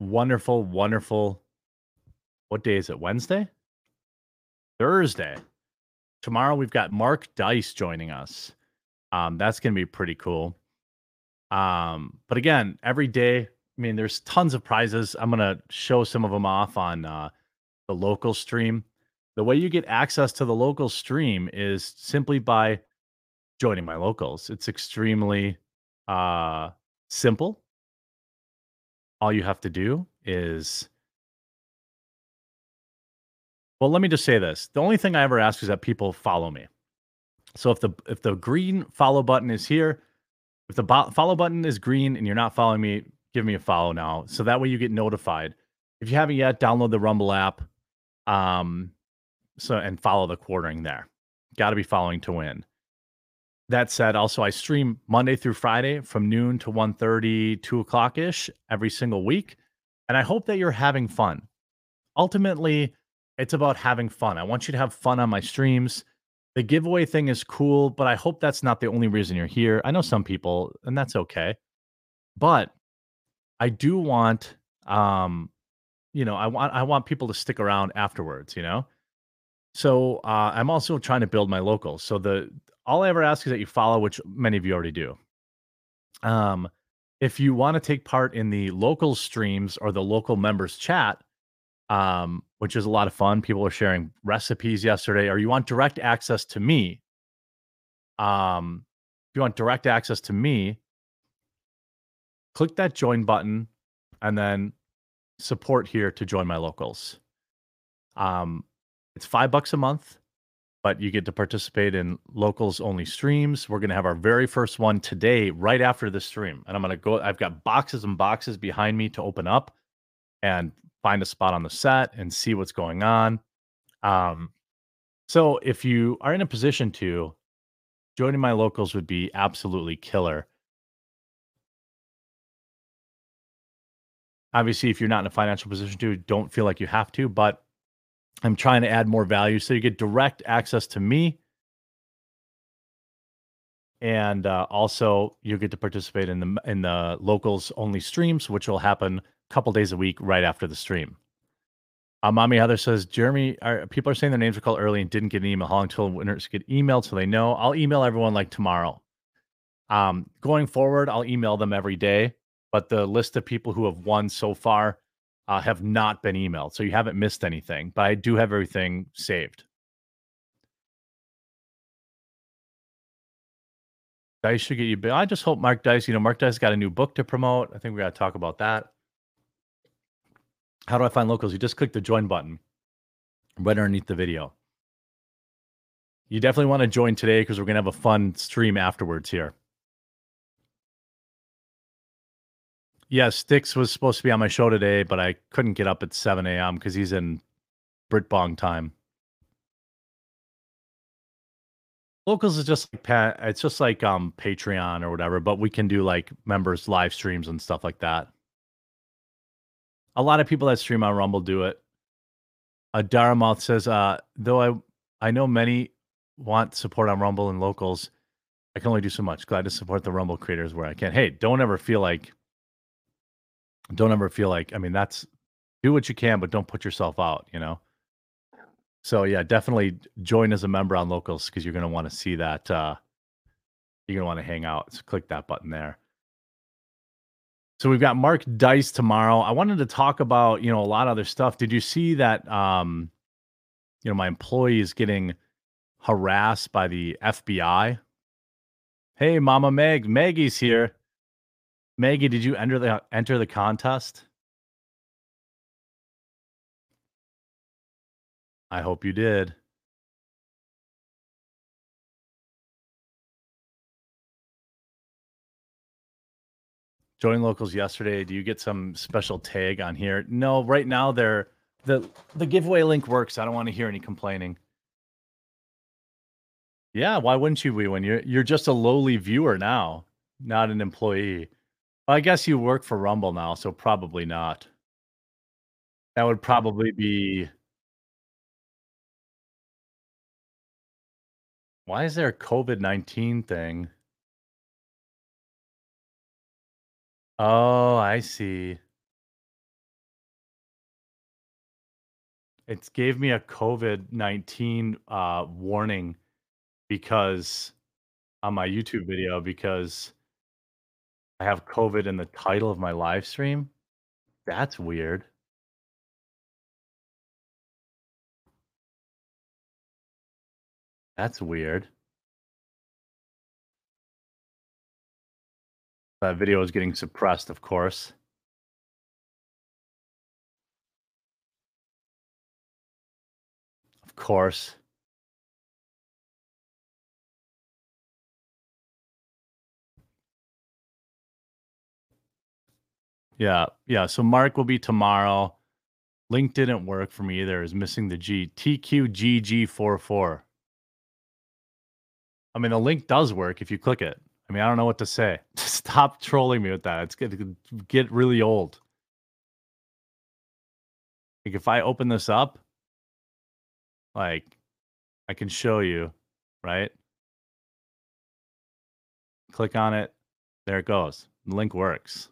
wonderful, wonderful. What day is it? Wednesday? Thursday. Tomorrow we've got Mark Dice joining us. Um, that's going to be pretty cool. Um, but again, every day, I mean, there's tons of prizes. I'm going to show some of them off on uh, the local stream. The way you get access to the local stream is simply by joining my locals. It's extremely uh, simple. All you have to do is well, let me just say this. The only thing I ever ask is that people follow me. So if the if the green follow button is here, if the bo- follow button is green and you're not following me, give me a follow now. So that way you get notified. If you haven't yet, download the Rumble app. Um, so and follow the quartering there. Got to be following to win. That said, also I stream Monday through Friday from noon to 1.30, 2 o'clock ish every single week. And I hope that you're having fun. Ultimately, it's about having fun. I want you to have fun on my streams. The giveaway thing is cool, but I hope that's not the only reason you're here. I know some people, and that's okay. But I do want um, you know, I want I want people to stick around afterwards, you know? So uh, I'm also trying to build my locals. So the all I ever ask is that you follow, which many of you already do. Um, if you want to take part in the local streams or the local members chat, um, which is a lot of fun, people are sharing recipes yesterday, or you want direct access to me, um, if you want direct access to me, click that join button and then support here to join my locals. Um, it's five bucks a month but you get to participate in locals only streams. We're going to have our very first one today, right after the stream. And I'm going to go, I've got boxes and boxes behind me to open up and find a spot on the set and see what's going on. Um, so if you are in a position to, joining my locals would be absolutely killer. Obviously, if you're not in a financial position to, don't feel like you have to, but I'm trying to add more value. So you get direct access to me. And uh, also, you get to participate in the in the locals only streams, which will happen a couple days a week right after the stream. Uh, Mommy Heather says, Jeremy, are, people are saying their names were called early and didn't get an email. How long until winners get emailed so they know? I'll email everyone like tomorrow. Um, going forward, I'll email them every day. But the list of people who have won so far uh, have not been emailed. So you haven't missed anything, but I do have everything saved. Dice should get you. I just hope Mark Dice, you know, Mark Dice got a new book to promote. I think we got to talk about that. How do I find locals? You just click the join button right underneath the video. You definitely want to join today because we're going to have a fun stream afterwards here. Yeah, Sticks was supposed to be on my show today, but I couldn't get up at 7 a.m. because he's in Britbong time. Locals is just like it's just like um Patreon or whatever, but we can do like members live streams and stuff like that. A lot of people that stream on Rumble do it. Uh, Daramouth says, uh, though I I know many want support on Rumble and locals, I can only do so much. Glad to support the Rumble creators where I can. Hey, don't ever feel like don't ever feel like i mean that's do what you can but don't put yourself out you know? So yeah definitely join as a member on locals because you're going to want to see that uh you're going to want to hang out so click that button there. So we've got mark dice tomorrow. I wanted to talk about you know a lot of other stuff. Did you see that um you know my employee is getting harassed by the fbi hey mama meg maggie's here Maggie, did you enter the enter the contest? I hope you did. Join locals yesterday. Do you get some special tag on here? No, right now they're the the giveaway link works. I don't want to hear any complaining. Yeah, why wouldn't you be when you're you're just a lowly viewer now, not an employee. I guess you work for Rumble now, so probably not. That would probably be Why is there a COVID-19 thing? Oh, I see. It gave me a COVID-19 uh, warning because on my YouTube video because I have COVID in the title of my live stream. That's weird. That's weird. That video is getting suppressed, of course. Of course. Yeah, yeah. So Mark will be tomorrow. Link didn't work for me either. Is missing the G. TQGG44. I mean, the link does work if you click it. I mean, I don't know what to say. Stop trolling me with that. It's going to get really old. Like if I open this up, like I can show you, right? Click on it. There it goes. The link works.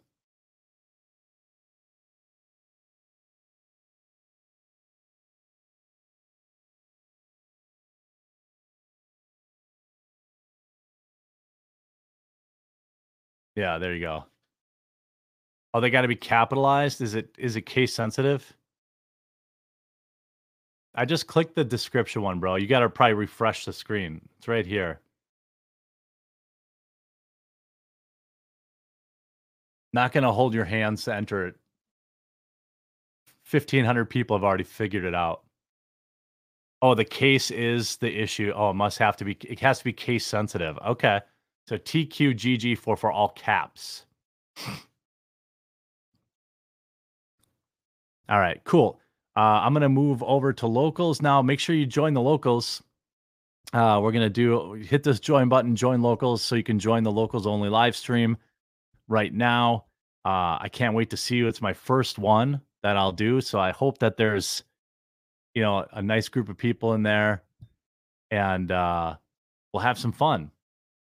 Yeah, there you go. Oh, they got to be capitalized. Is it is it case sensitive? I just clicked the description one, bro. You got to probably refresh the screen. It's right here. Not going to hold your hands to enter it. 1500 people have already figured it out. Oh, the case is the issue. Oh, it must have to be it has to be case sensitive. Okay. So TQGG for for all caps. all right, cool. Uh, I'm gonna move over to locals now. Make sure you join the locals. Uh, we're gonna do hit this join button, join locals, so you can join the locals only live stream right now. Uh, I can't wait to see you. It's my first one that I'll do, so I hope that there's, you know, a nice group of people in there, and uh, we'll have some fun.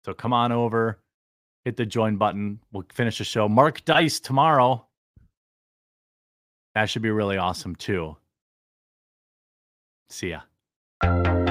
So come on over, hit the join button. We'll finish the show. Mark Dice tomorrow. That should be really awesome too. See ya.